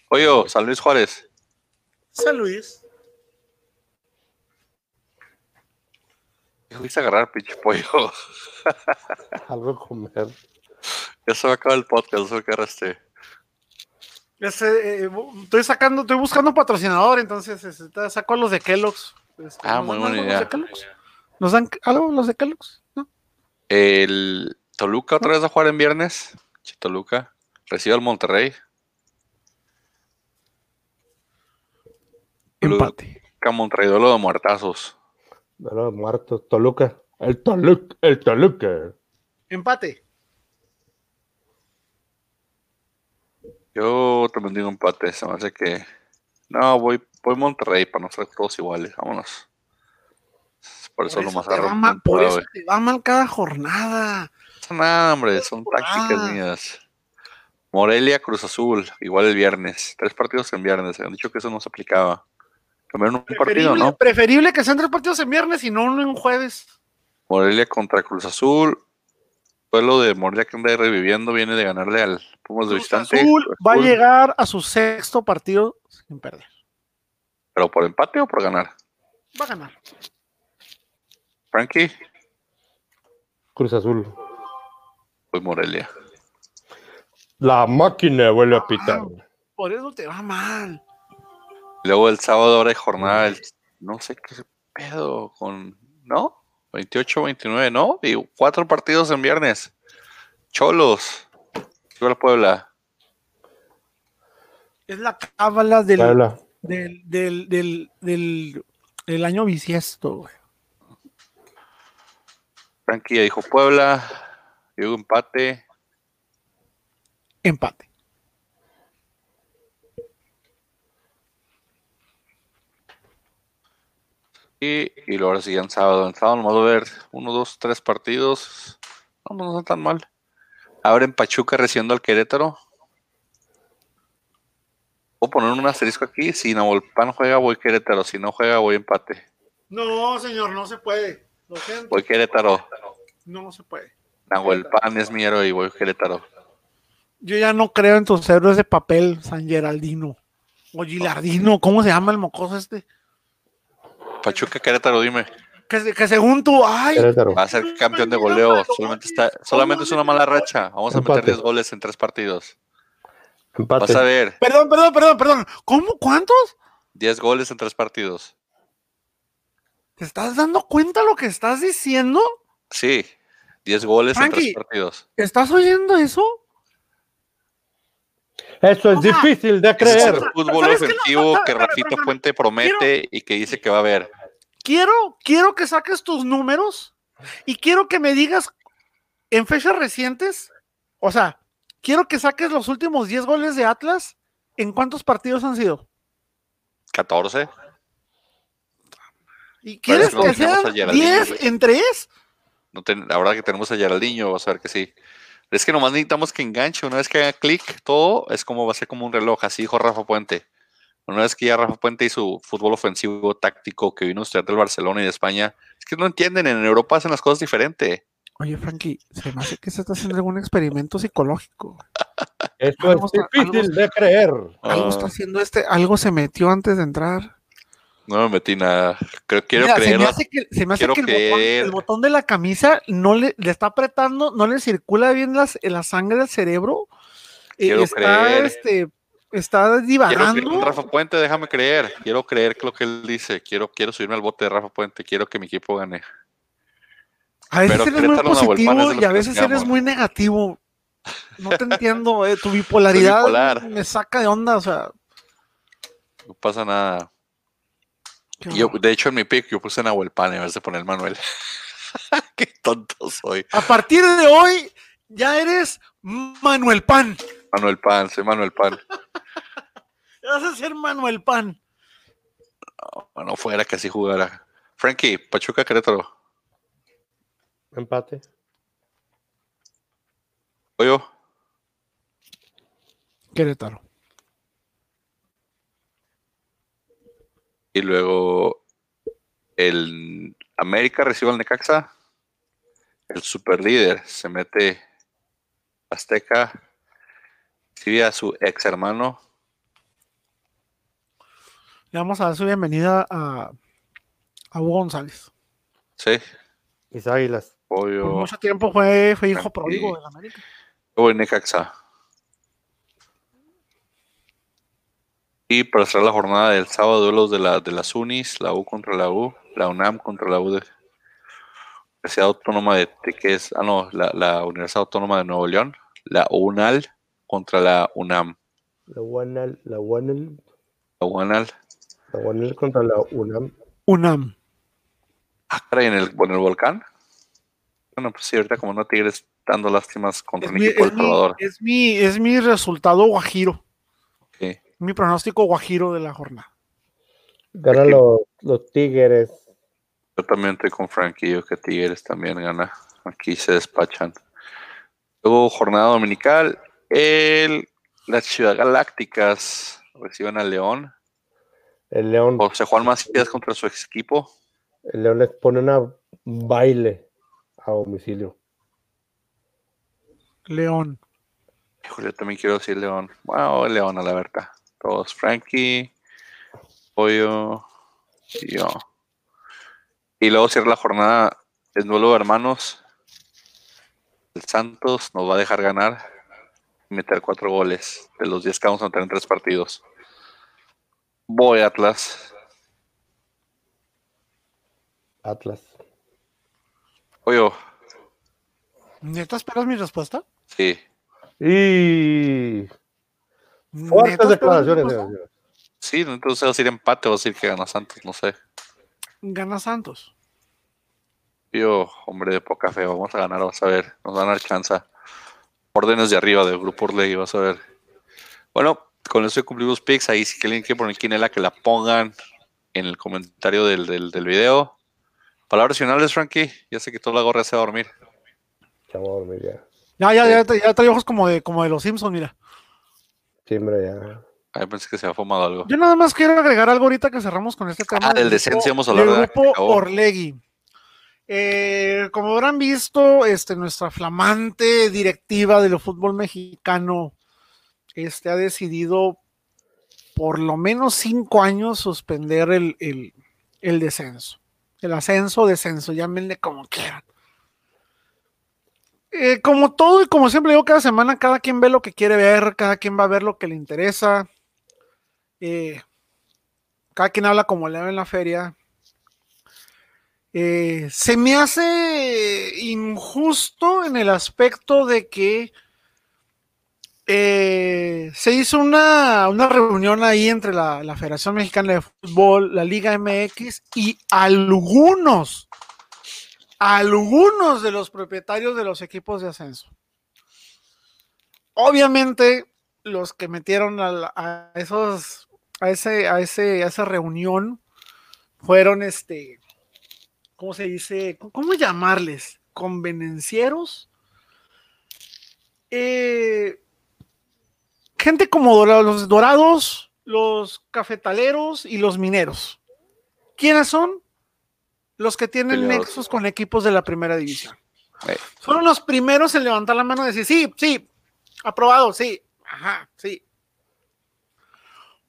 Oye, San Luis Juárez. San Luis. ¿Qué fuiste a agarrar, pinche pollo? <laughs> Algo comer. ya se va a acabar el podcast, eso que agarraste. Ese, eh, bu- estoy sacando, estoy buscando un patrocinador, entonces este, te saco a los de Kellogg's. Este, Ah, ¿nos muy buena idea. de Kellogg's? ¿Nos dan algo los de Kellogg's? El Toluca otra vez a jugar en viernes. Toluca. Recibe al Monterrey. Empate. Toluca, Monterrey, duelo de muertazos. De los muertos. Toluca. El Toluca. El Toluca. Empate. Yo también digo empate. Se me hace que. No, voy, voy Monterrey para no ser todos iguales. Vámonos. Por eso, lo más agarro mal, por eso te va mal cada jornada. No, nada, hombre, son tácticas mías. Morelia, Cruz Azul, igual el viernes. Tres partidos en viernes. Han dicho que eso no se aplicaba. Cambiaron un partido, ¿no? preferible que sean tres partidos en viernes y no uno en jueves. Morelia contra Cruz Azul. Pueblo de Morelia que anda reviviendo, viene de ganarle al Pumas de Cruz visitante. Azul Cruz va a Azul. llegar a su sexto partido sin perder. ¿Pero por empate o por ganar? Va a ganar. Frankie, Cruz Azul. pues Morelia. La máquina vuelve a pitar. Por eso te va mal. Luego el sábado ahora hay jornada, el- no sé qué pedo con, ¿no? 28, 29, ¿no? Y cuatro partidos en viernes. Cholos. Viva la Puebla. Es la cábala del, del, del, del, del año bisiesto, güey. Frankie ya dijo Puebla. Yo digo empate. Empate. Y, y luego ahora sí, en sábado. En sábado vamos a ver uno, dos, tres partidos. No, no son tan mal. Abren Pachuca recibiendo al Querétaro. Puedo poner un asterisco aquí. Si Nahuelpan juega, voy Querétaro. Si no juega, voy empate. No, señor, no se puede. Lo siento. Voy Querétaro. No se puede. Nahuelpan es mi héroe y voy Querétaro. Yo ya no creo en tus héroes de papel, San Geraldino. O Gilardino, ¿cómo se llama el mocoso este? Pachuca Querétaro, dime. Que, se- que según tú, ay, Querétaro. Va a ser campeón de goleo. Solamente está, solamente es una mala racha. Vamos a meter Empate. 10 goles en tres partidos. Empate. Vas a ver, perdón, perdón, perdón, perdón. ¿Cómo? ¿Cuántos? 10 goles en tres partidos. ¿Te estás dando cuenta lo que estás diciendo? Sí, 10 goles en tres partidos. ¿Estás oyendo eso? Eso es O sea, difícil de Ese es creer. el fútbol. No, ofensivo no, que espérame, Rafita. Puente promete y que dice que va a haber. Quiero, quiero que saques tus números y quiero que me digas en fechas recientes, o sea, quiero que saques los últimos 10 goles de Atlas. ¿En cuántos partidos han sido? 14. ¿Y quieres que sean a Geraldino, 10 güey. en 3? No la verdad que tenemos a Geraldinho, vas a ver que sí. Es que nomás necesitamos que enganche. Una vez que haga clic, todo es como va a ser como un reloj. Así dijo Rafa Puente. Una vez que ya Rafa Puente y su fútbol ofensivo táctico que vino a estudiar del Barcelona y de España, es que no entienden. En Europa hacen las cosas diferente. Oye, Frankie, se me hace que se está haciendo algún experimento psicológico. Eso Algo es está- difícil algo- de creer. Algo Ah, está haciendo este, algo se metió antes de entrar. No me metí nada. Creo, quiero Mira, se creer. me hace que, se me hace que el, botón, creer. el botón de la camisa no le, le está apretando, no le circula bien las, la sangre al cerebro. Eh, Quiero está, creer. este, está divagando. Rafa Puente, déjame creer. Quiero creer que lo que él dice. Quiero, quiero subirme al bote de Rafa Puente. Quiero que mi equipo gane. A veces pero eres muy positivo y a veces eres muy negativo. No te entiendo, eh, tu <laughs> bipolaridad bipolar. me saca de onda, o sea. No pasa nada. Yo, de hecho, en mi pick yo puse Nahuel Pan en vez de poner Manuel. <laughs> Qué tonto soy. A partir de hoy ya eres Manuel Pan. Manuel Pan, soy Manuel Pan. <laughs> Vas a ser Manuel Pan. Bueno, fuera que así jugara. Frankie, Pachuca Querétaro. Empate. Oyo, Querétaro. Y luego el América recibe al Necaxa. El super líder se mete Azteca. Recibe a su ex hermano. Le vamos a dar su bienvenida a, a Hugo González. Sí, Mis águilas. Por mucho tiempo fue, fue hijo pródigo de la América. Luego el Necaxa. Y para cerrar la jornada del sábado, duelos de, la, de las UNIS, la U contra la U, la UNAM contra la U de Universidad Autónoma de, de que es, ah no, la, la Universidad Autónoma de Nuevo León, la UNAL contra la UNAM, La UNAL, la UNAL, la UNAL, la UNAL contra la UNAM. UNAM. ah, caray, en el, en el volcán. Bueno, pues sí, ahorita como no Tigres dando lástimas contra Es un mi, equipo es, del mi, Salvador. es, mi, es mi resultado guajiro. Mi pronóstico guajiro de la jornada. Ganan los, los Tigres. Yo también estoy con Frankie, yo que Tigres también gana. Aquí se despachan. Luego, jornada dominical. El, las Ciudad Galácticas reciben al León. El León, José Juan Macías contra su ex equipo. el León les pone una baile a domicilio. León. Híjole, yo también quiero decir León. Wow, el León a la verdad. Todos, Frankie, Pollo y yo. Y luego cierra la jornada el duelo de hermanos. El Santos nos va a dejar ganar y meter cuatro goles de los 10 que vamos a meter en tres partidos. Voy Atlas. Atlas. Pollo, ¿Neta esperas mi respuesta? sí. Y ¿Neta fuertes declaraciones. Sí, entonces va a decir empate o va a decir que gana Santos, no sé. Gana Santos. Yo, hombre de poca fe, vamos a ganar, vas a ver, nos van a dar chance. Órdenes de arriba del grupo Orlegui, vas a ver. Bueno, con eso cumplimos picks. Ahí si alguien quiere poner quinela, que la pongan en el comentario del, del, del video. Palabras finales, Frankie. Ya se quitó la gorra, se va a dormir. Ya voy a dormir ya. Ya, ya, ya, ya trae ojos como de, como de los Simpsons, mira. Sí, hombre, ya. Ahí pensé que se había fumado algo. Yo nada más quiero agregar algo ahorita que cerramos con este tema. Ah, del grupo- descenso íbamos a hablar, del grupo acabó. Orlegui. Eh, como habrán visto, este, nuestra flamante directiva del fútbol mexicano este, ha decidido por lo menos cinco años suspender el, el, el descenso. El ascenso, descenso, llámenle como quieran. Eh, como todo y como siempre digo cada semana, cada quien ve lo que quiere ver, cada quien va a ver lo que le interesa. Eh, cada quien habla como le va en la feria. Eh, se me hace injusto en el aspecto de que se hizo una, una, reunión ahí entre la, la, Federación Mexicana de Fútbol, la Liga MX y algunos, algunos de los propietarios de los equipos de ascenso. Obviamente, los que metieron a, a esos, a, ese, a, ese, a esa reunión fueron este, ¿cómo se dice? ¿Cómo llamarles? ¿Convenencieros? Eh, gente como los dorados, los cafetaleros y los mineros. ¿Quiénes son? Los que tienen nexos con equipos de la primera división. Eh. Fueron los primeros en levantar la mano y decir, sí, sí, aprobado, sí, ajá, sí.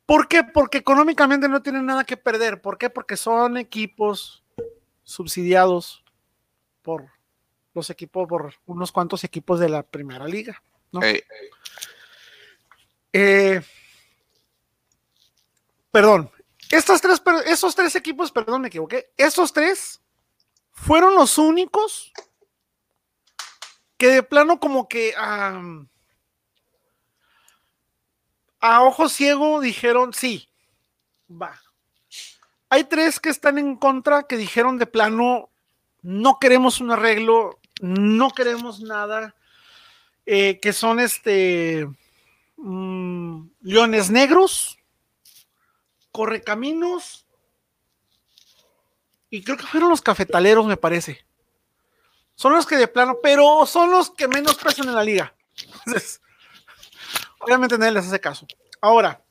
¿Por qué? Porque económicamente no tienen nada que perder. ¿Por qué? Porque son equipos subsidiados por los equipos, por unos cuantos equipos de la primera liga. ¿no? Hey. Eh, perdón, estos tres, esos tres equipos, perdón, me equivoqué, esos tres fueron los únicos que de plano como que a ojo ciego dijeron sí, va. Hay tres que están en contra que dijeron de plano no queremos un arreglo, no queremos nada, eh, que son este mmm, Leones Negros, Correcaminos y creo que fueron los cafetaleros, me parece. Son los que de plano, pero son los que menos pesan en la liga. Entonces, obviamente nadie les hace caso. Ahora,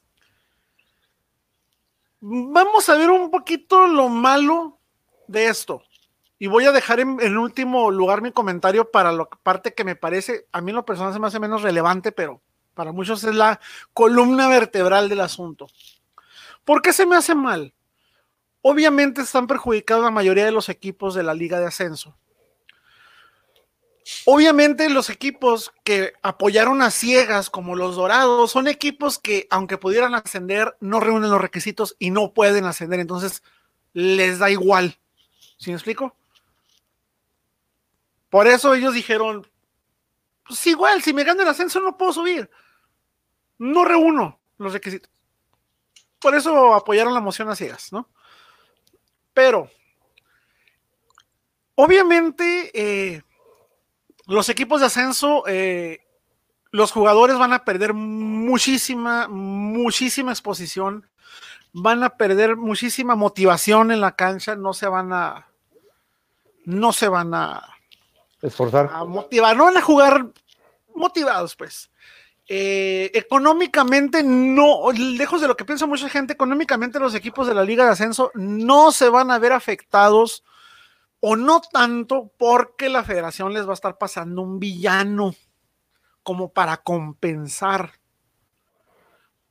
vamos a ver un poquito lo malo de esto. Y voy a dejar en, en último lugar mi comentario para la parte que me parece, a mí en lo personal se me hace menos relevante, pero para muchos es la columna vertebral del asunto. ¿Por qué se me hace mal? Obviamente están perjudicados la mayoría de los equipos de la liga de ascenso. Obviamente los equipos que apoyaron a ciegas como los Dorados son equipos que aunque pudieran ascender no reúnen los requisitos y no pueden ascender, entonces les da igual. ¿Sí me explico? Por eso ellos dijeron, pues igual, si me gano el ascenso no puedo subir. No reúno los requisitos. Por eso apoyaron la moción a ciegas, ¿no? Pero, obviamente, eh, los equipos de ascenso, eh, los jugadores van a perder muchísima, muchísima exposición, van a perder muchísima motivación en la cancha, no se van a, no se van a esforzar, a motivar, no van a jugar motivados, pues. Eh, económicamente no, lejos de lo que piensa mucha gente, económicamente los equipos de la Liga de Ascenso no se van a ver afectados o no tanto porque la federación les va a estar pasando un villano como para compensar.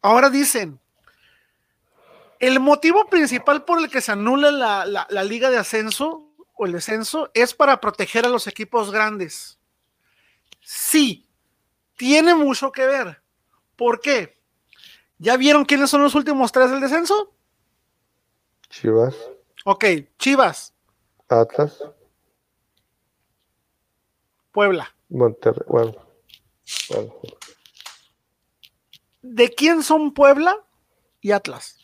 Ahora dicen, el motivo principal por el que se anula la, la, la liga de ascenso o el descenso es para proteger a los equipos grandes. Sí, tiene mucho que ver. ¿Por qué? ¿Ya vieron quiénes son los últimos tres del descenso? Chivas. Ok, Chivas. Atlas. Puebla. Monterrey. Bueno. bueno. ¿De quién son Puebla y Atlas?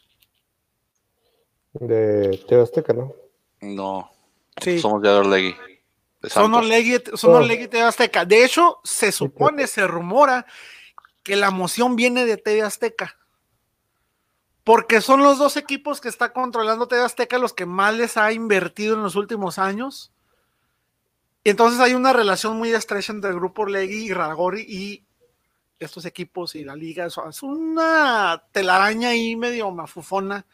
De TV Azteca, ¿no? No. Sí. Somos de Orlegui. Son Orlegui, son Orlegui TV Azteca. De hecho, se supone, se rumora que la moción viene de TV Azteca. Porque son los dos equipos que está controlando TV Azteca los que más les ha invertido en los últimos años. Y entonces hay una relación muy estrecha entre el grupo Orlegui y Ragori y estos equipos y la liga. Es una telaraña ahí medio mafufona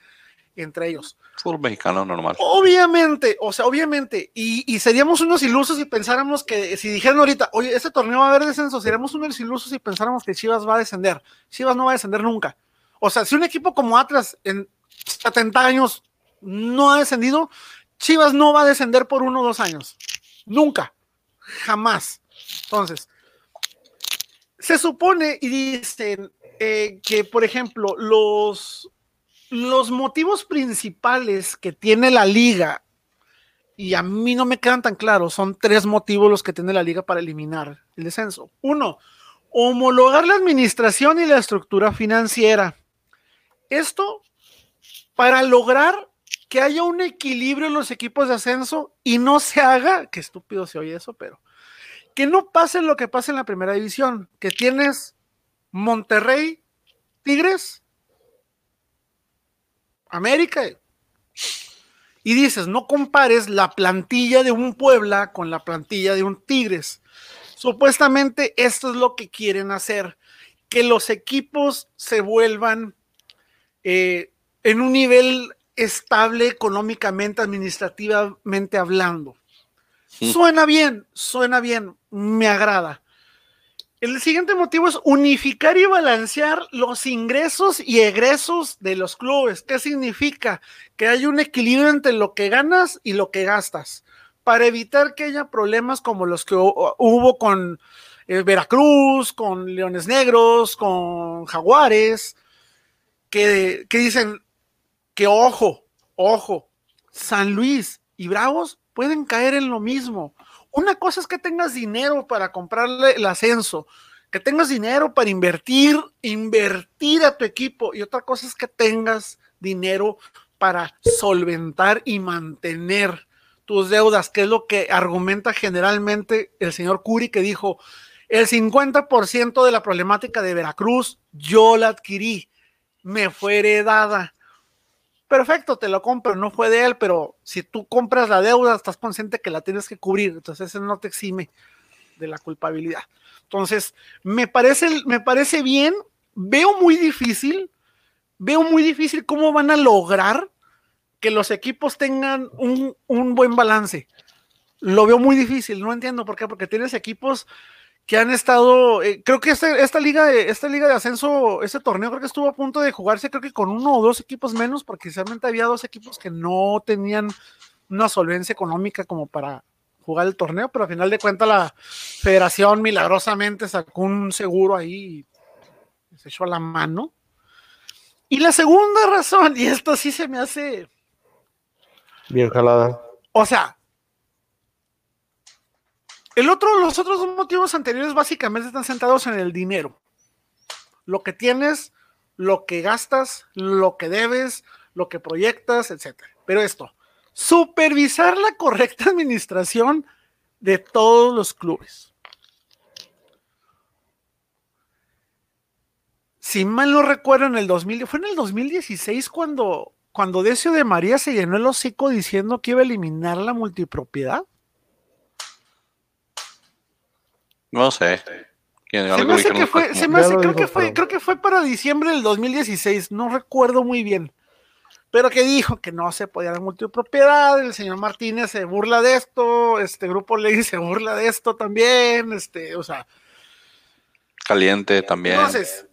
entre ellos. Fútbol mexicano normal. Obviamente, o sea, obviamente, y, y seríamos unos ilusos si pensáramos que, si dijeran ahorita, oye, ese torneo va a haber descenso, seríamos unos ilusos si pensáramos que Chivas va a descender. Chivas no va a descender nunca. O sea, si un equipo como Atlas en 70 años no ha descendido, Chivas no va a descender por uno o dos años. Nunca. Jamás. Entonces, se supone y dicen eh, que, por ejemplo, los, los motivos principales que tiene la liga, y a mí no me quedan tan claros, son tres motivos los que tiene la liga para eliminar el descenso. Uno, homologar la administración y la estructura financiera. Esto para lograr que haya un equilibrio en los equipos de ascenso y no se haga, qué estúpido se oye eso, pero que no pase lo que pasa en la primera división, que tienes Monterrey, Tigres, América, y dices, no compares la plantilla de un Puebla con la plantilla de un Tigres. Supuestamente esto es lo que quieren hacer, que los equipos se vuelvan eh, en un nivel estable económicamente, administrativamente hablando. Suena bien, suena bien, me agrada. El siguiente motivo es unificar y balancear los ingresos y egresos de los clubes. ¿Qué significa? Que hay un equilibrio entre lo que ganas y lo que gastas, para evitar que haya problemas como los que hubo con eh, Veracruz, con Leones Negros, con Jaguares, que, que dicen que ojo, ojo, San Luis y Bravos pueden caer en lo mismo. Una cosa es que tengas dinero para comprarle el ascenso, que tengas dinero para invertir, invertir a tu equipo, y otra cosa es que tengas dinero para solventar y mantener tus deudas, que es lo que argumenta generalmente el señor Curi, que dijo, el 50% de la problemática de Veracruz yo la adquirí, me fue heredada perfecto, te lo compro, no fue de él, pero si tú compras la deuda, estás consciente que la tienes que cubrir, entonces eso no te exime de la culpabilidad. Entonces, me parece, me parece bien, veo muy difícil, veo muy difícil cómo van a lograr que los equipos tengan un, un buen balance. Lo veo muy difícil, no entiendo por qué, porque tienes equipos que han estado, eh, creo que este, esta liga de, esta liga de ascenso, este torneo creo que estuvo a punto de jugarse, creo que con uno o dos equipos menos, porque realmente había dos equipos que no tenían una solvencia económica como para jugar el torneo, pero al final de cuentas la federación milagrosamente sacó un seguro ahí y se echó a la mano. Y la segunda razón, <laughs> y esto sí se me hace... Bien jalada. O sea, el otro, los otros dos motivos anteriores básicamente están sentados en el dinero. Lo que tienes, lo que gastas, lo que debes, lo que proyectas, etc. Pero esto, supervisar la correcta <laughs> administración de todos los clubes. Si mal no recuerdo, en el 2000, fue en el 2016 cuando, cuando Decio de María se llenó el hocico diciendo que iba a eliminar la multipropiedad. No sé. Se me hace que fue, se me hace, creo que fue, creo que fue para diciembre del 2016, no recuerdo muy bien. Pero que dijo que no se podía dar multipropiedad, el señor Martínez se burla de esto, este grupo Ley se burla de esto también, este, o sea. Caliente también. Entonces,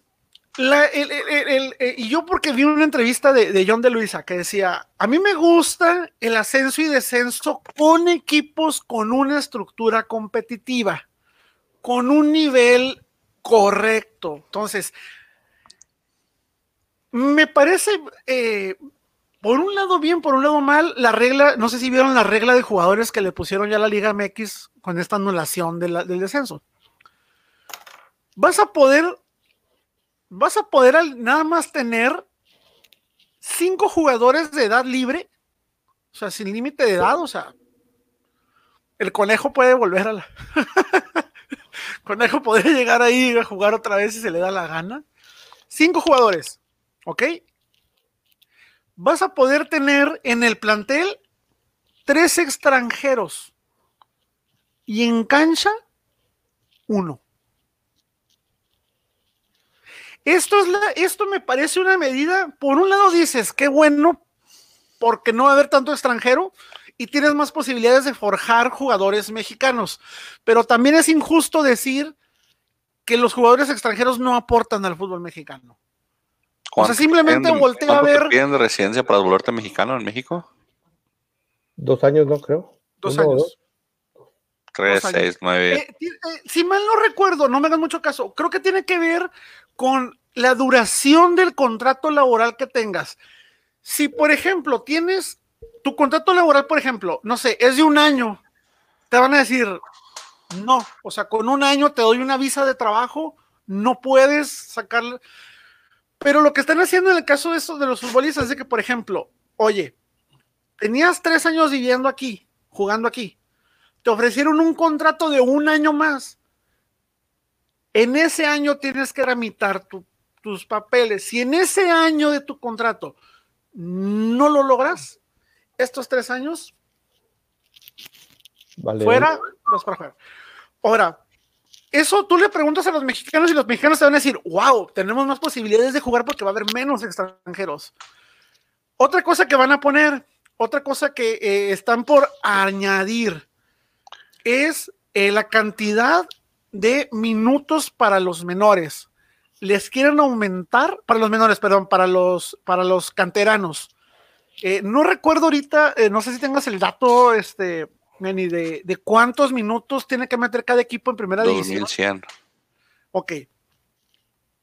la, el, el, el, y yo porque vi una entrevista de, de, John de Luisa que decía, a mí me gusta el ascenso y descenso con equipos con una estructura competitiva con un nivel correcto. Entonces, me parece, eh, por un lado bien, por un lado mal, la regla, no sé si vieron la regla de jugadores que le pusieron ya a la Liga MX con esta anulación de la, del descenso. Vas a poder, vas a poder nada más tener cinco jugadores de edad libre, o sea, sin límite de edad, o sea, el conejo puede volver a la... <laughs> Conejo podría <laughs> llegar ahí a jugar otra vez si se le da la gana. Cinco jugadores, ¿ok? Vas a poder tener en el plantel tres extranjeros y en cancha uno. Esto, es esto me parece una medida, por un lado dices, qué bueno, porque no va a haber tanto extranjero y tienes más posibilidades de forjar jugadores mexicanos. Pero también es injusto decir que los jugadores extranjeros no aportan al fútbol mexicano. O sea, simplemente voltea a ver. ¿Te piden de residencia para volverte mexicano en México? Dos años, no creo. Dos años. Tres, Dos años. seis, nueve. Eh, eh, si mal no recuerdo, no me hagan mucho caso, creo que tiene que ver con la duración del contrato laboral que tengas. Si, por ejemplo, tienes tu contrato laboral, por ejemplo, no sé, es de un año, te van a decir, no, o sea, con un año te doy una visa de trabajo, no puedes sacarle. Pero lo que están haciendo en el caso de estos de los futbolistas es que, por ejemplo, oye, tenías tres años viviendo aquí, jugando aquí, te ofrecieron un contrato de un año más. En ese año tienes que tramitar tu- tus papeles. Si en ese año de tu contrato no lo logras, estos tres años Vale. fuera, vas para afuera. Ahora, eso tú le preguntas a los mexicanos y los mexicanos te van a decir, wow, tenemos más posibilidades de jugar porque va a haber menos extranjeros. Otra cosa que van a poner, otra cosa que eh, están por añadir, es eh, la cantidad de minutos para los menores. Les quieren aumentar, para los menores, perdón, para los, para los canteranos. Eh, no recuerdo ahorita, eh, no sé si tengas el dato, este, Manny, de, de cuántos minutos tiene que meter cada equipo en primera división. 2100. Ok.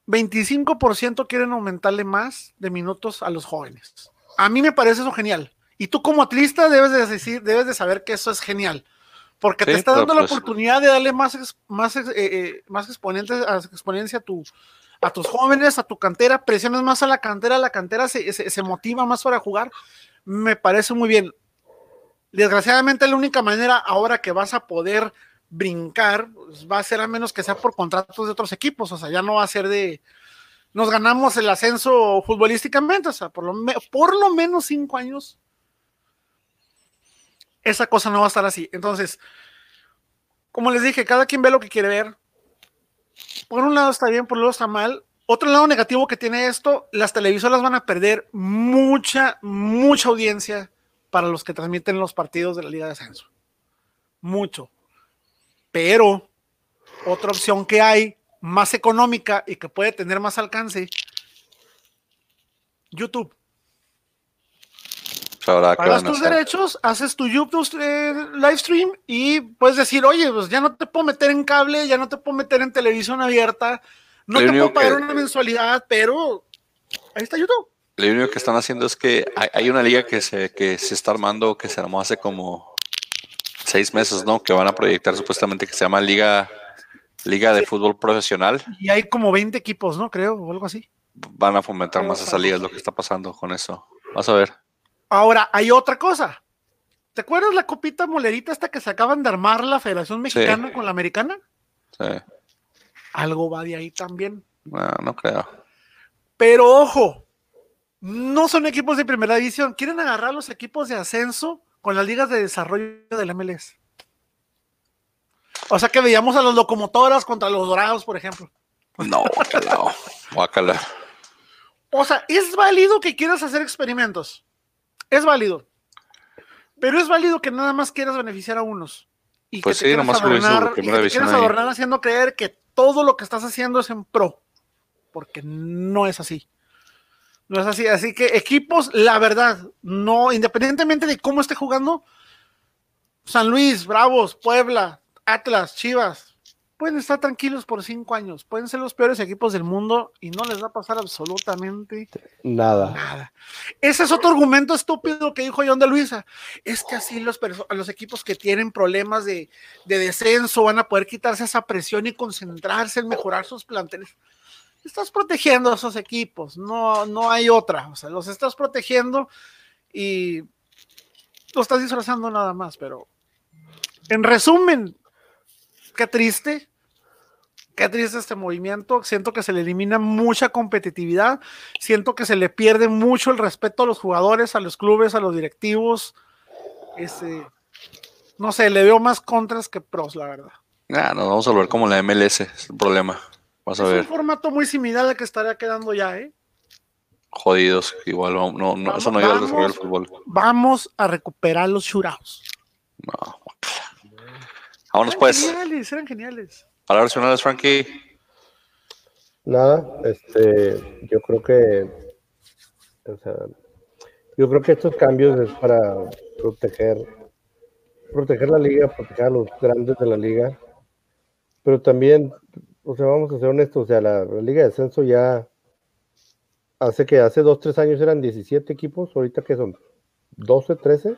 25% quieren aumentarle más de minutos a los jóvenes. A mí me parece eso genial. Y tú como atlista debes de decir, debes de saber que eso es genial. Porque te está dando la pues- oportunidad de darle más, más, eh, más exponentes, a- exponencia a, tu, a tus jóvenes, a tu cantera, presiones más a la cantera, la cantera se, se- se motiva más para jugar. Me parece muy bien. Desgraciadamente la única manera ahora que vas a poder brincar pues, va a ser a menos que sea por contratos de otros equipos, o sea, ya no va a ser de nos ganamos el ascenso futbolísticamente, o sea, por lo, por lo menos cinco años esa cosa no va a estar así. Entonces, como les dije, cada quien ve lo que quiere ver. Por un lado está bien, por otro está mal. Otro lado negativo que tiene esto, las televisoras van a perder mucha, mucha audiencia para los que transmiten los partidos de la Liga de Ascenso. Mucho. Pero otra opción que hay, más económica y que puede tener más alcance, YouTube. Pues ahora, ¿qué Pagas van a tus derechos, haces tu YouTube eh, live stream y puedes decir, oye, pues ya no te puedo meter en cable, ya no te puedo meter en televisión abierta, no Lo te puedo pagar que- una mensualidad, pero ahí está YouTube. Lo único que están haciendo es que hay, hay una liga que se, que se está armando, que se armó hace como seis meses, ¿no? Que van a proyectar supuestamente que se llama Liga, Liga de Fútbol Profesional. Y hay como 20 equipos, ¿no? Creo, o algo así. Van a fomentar más esa liga, es lo que está pasando con eso. Vas a ver. Ahora, hay otra cosa. ¿Te acuerdas la copita molerita esta que se acaban de armar la Federación Mexicana con la Americana? Sí. Algo va de ahí también. No, no creo. Pero ojo, no son equipos de primera división. Quieren agarrar los equipos de ascenso con las ligas de desarrollo del MLS. O sea que veíamos a los locomotoras contra los dorados, por ejemplo. No, guácala. guácala. O sea, es válido que quieras hacer experimentos. Es válido. Pero es válido que nada más quieras beneficiar a unos. Y Pues que sí, te nomás y primera que te quieras adornar haciendo creer que todo lo que estás haciendo es en pro. Porque no es así. No es así. Así que equipos, la verdad, no, independientemente de cómo esté jugando, San Luis, Bravos, Puebla, Atlas, Chivas, pueden estar tranquilos por cinco años. Pueden ser los peores equipos del mundo y no les va a pasar absolutamente Nada. nada. Ese es otro argumento estúpido que dijo John de Luisa. Es que así los equipos que tienen problemas de, de descenso van a poder quitarse esa presión y concentrarse en mejorar sus planteles. Estás protegiendo a esos equipos, no, no hay otra. O sea, los estás protegiendo y lo estás disfrazando nada más, pero en resumen, qué triste. Qué triste este movimiento. Siento que se le elimina mucha competitividad. Siento que se le pierde mucho el respeto a los jugadores, a los clubes, a los directivos. Ese, no sé, le veo más contras que pros, la verdad. Ah, nos vamos a volver como la MLS, es el problema. Vas a es ver. un formato muy similar al que estaría quedando ya, ¿eh? jodidos. Igual no, no, eso no ayuda al desarrollo del fútbol. Vamos a recuperar los churados. No. Vámonos pues. Eran geniales, eran geniales. Palabras finales, Frankie. Nada, este, yo creo que, o sea, yo creo que estos cambios es para proteger, proteger la liga, proteger a los grandes de la liga, pero también, o sea, vamos a ser honestos, o sea, la, la liga de descenso ya hace que hace dos, tres años eran 17 equipos, ahorita que son 12, 13.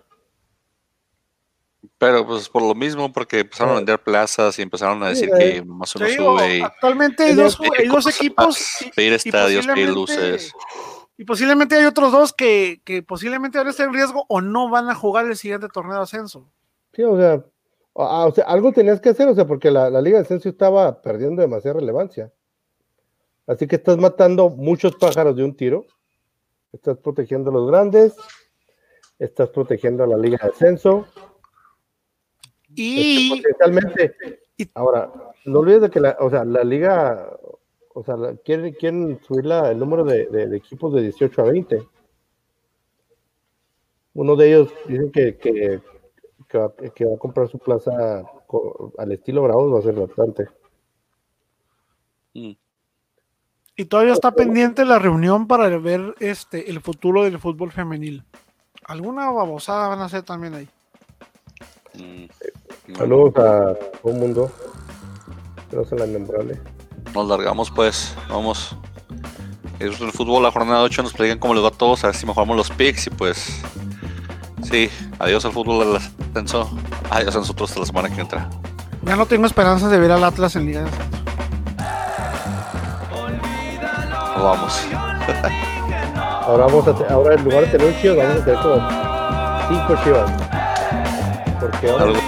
Pero pues por lo mismo, porque empezaron a vender plazas y empezaron a decir Sí, que más uno digo, sube y actualmente hay dos, hay dos equipos y- pedir estadios, pedir posiblemente- luces. Y posiblemente hay otros dos que, que posiblemente ahora estén en riesgo o no van a jugar el siguiente torneo de ascenso. Sí, o sea, ah, o sea, algo tenías que hacer, o sea, porque la, la liga de descenso estaba perdiendo demasiada relevancia. Así que estás matando muchos pájaros de un tiro. Estás protegiendo a los grandes, estás protegiendo a la liga de descenso. Y potencialmente. y- Ahora, no olvides de que la, o sea, la liga, o sea, la- quieren, quieren subir la- el número de, de- de equipos de 18 a 20. Uno de ellos dicen que, que, que va, que va a comprar su plaza co- al estilo Bravos, va a ser bastante. Mm. Y todavía está pendiente la reunión para ver este el futuro del fútbol femenil. Alguna babosada van a hacer también ahí. Mm. Saludos a todo el mundo. Que no se la memorable. Nos largamos pues, vamos. Es el fútbol, la jornada 8, nos platican cómo les va a todos, a ver si mejoramos los picks y pues... Sí, adiós al fútbol del ascenso. Adiós a nosotros hasta la semana que entra. Ya no tengo esperanzas de ver al Atlas en Liga de Ascenso. Vamos. <laughs> Ahora vamos a te- ahora en lugar de tener un chivas, vamos a tener como cinco chivas. Porque ahora Algo-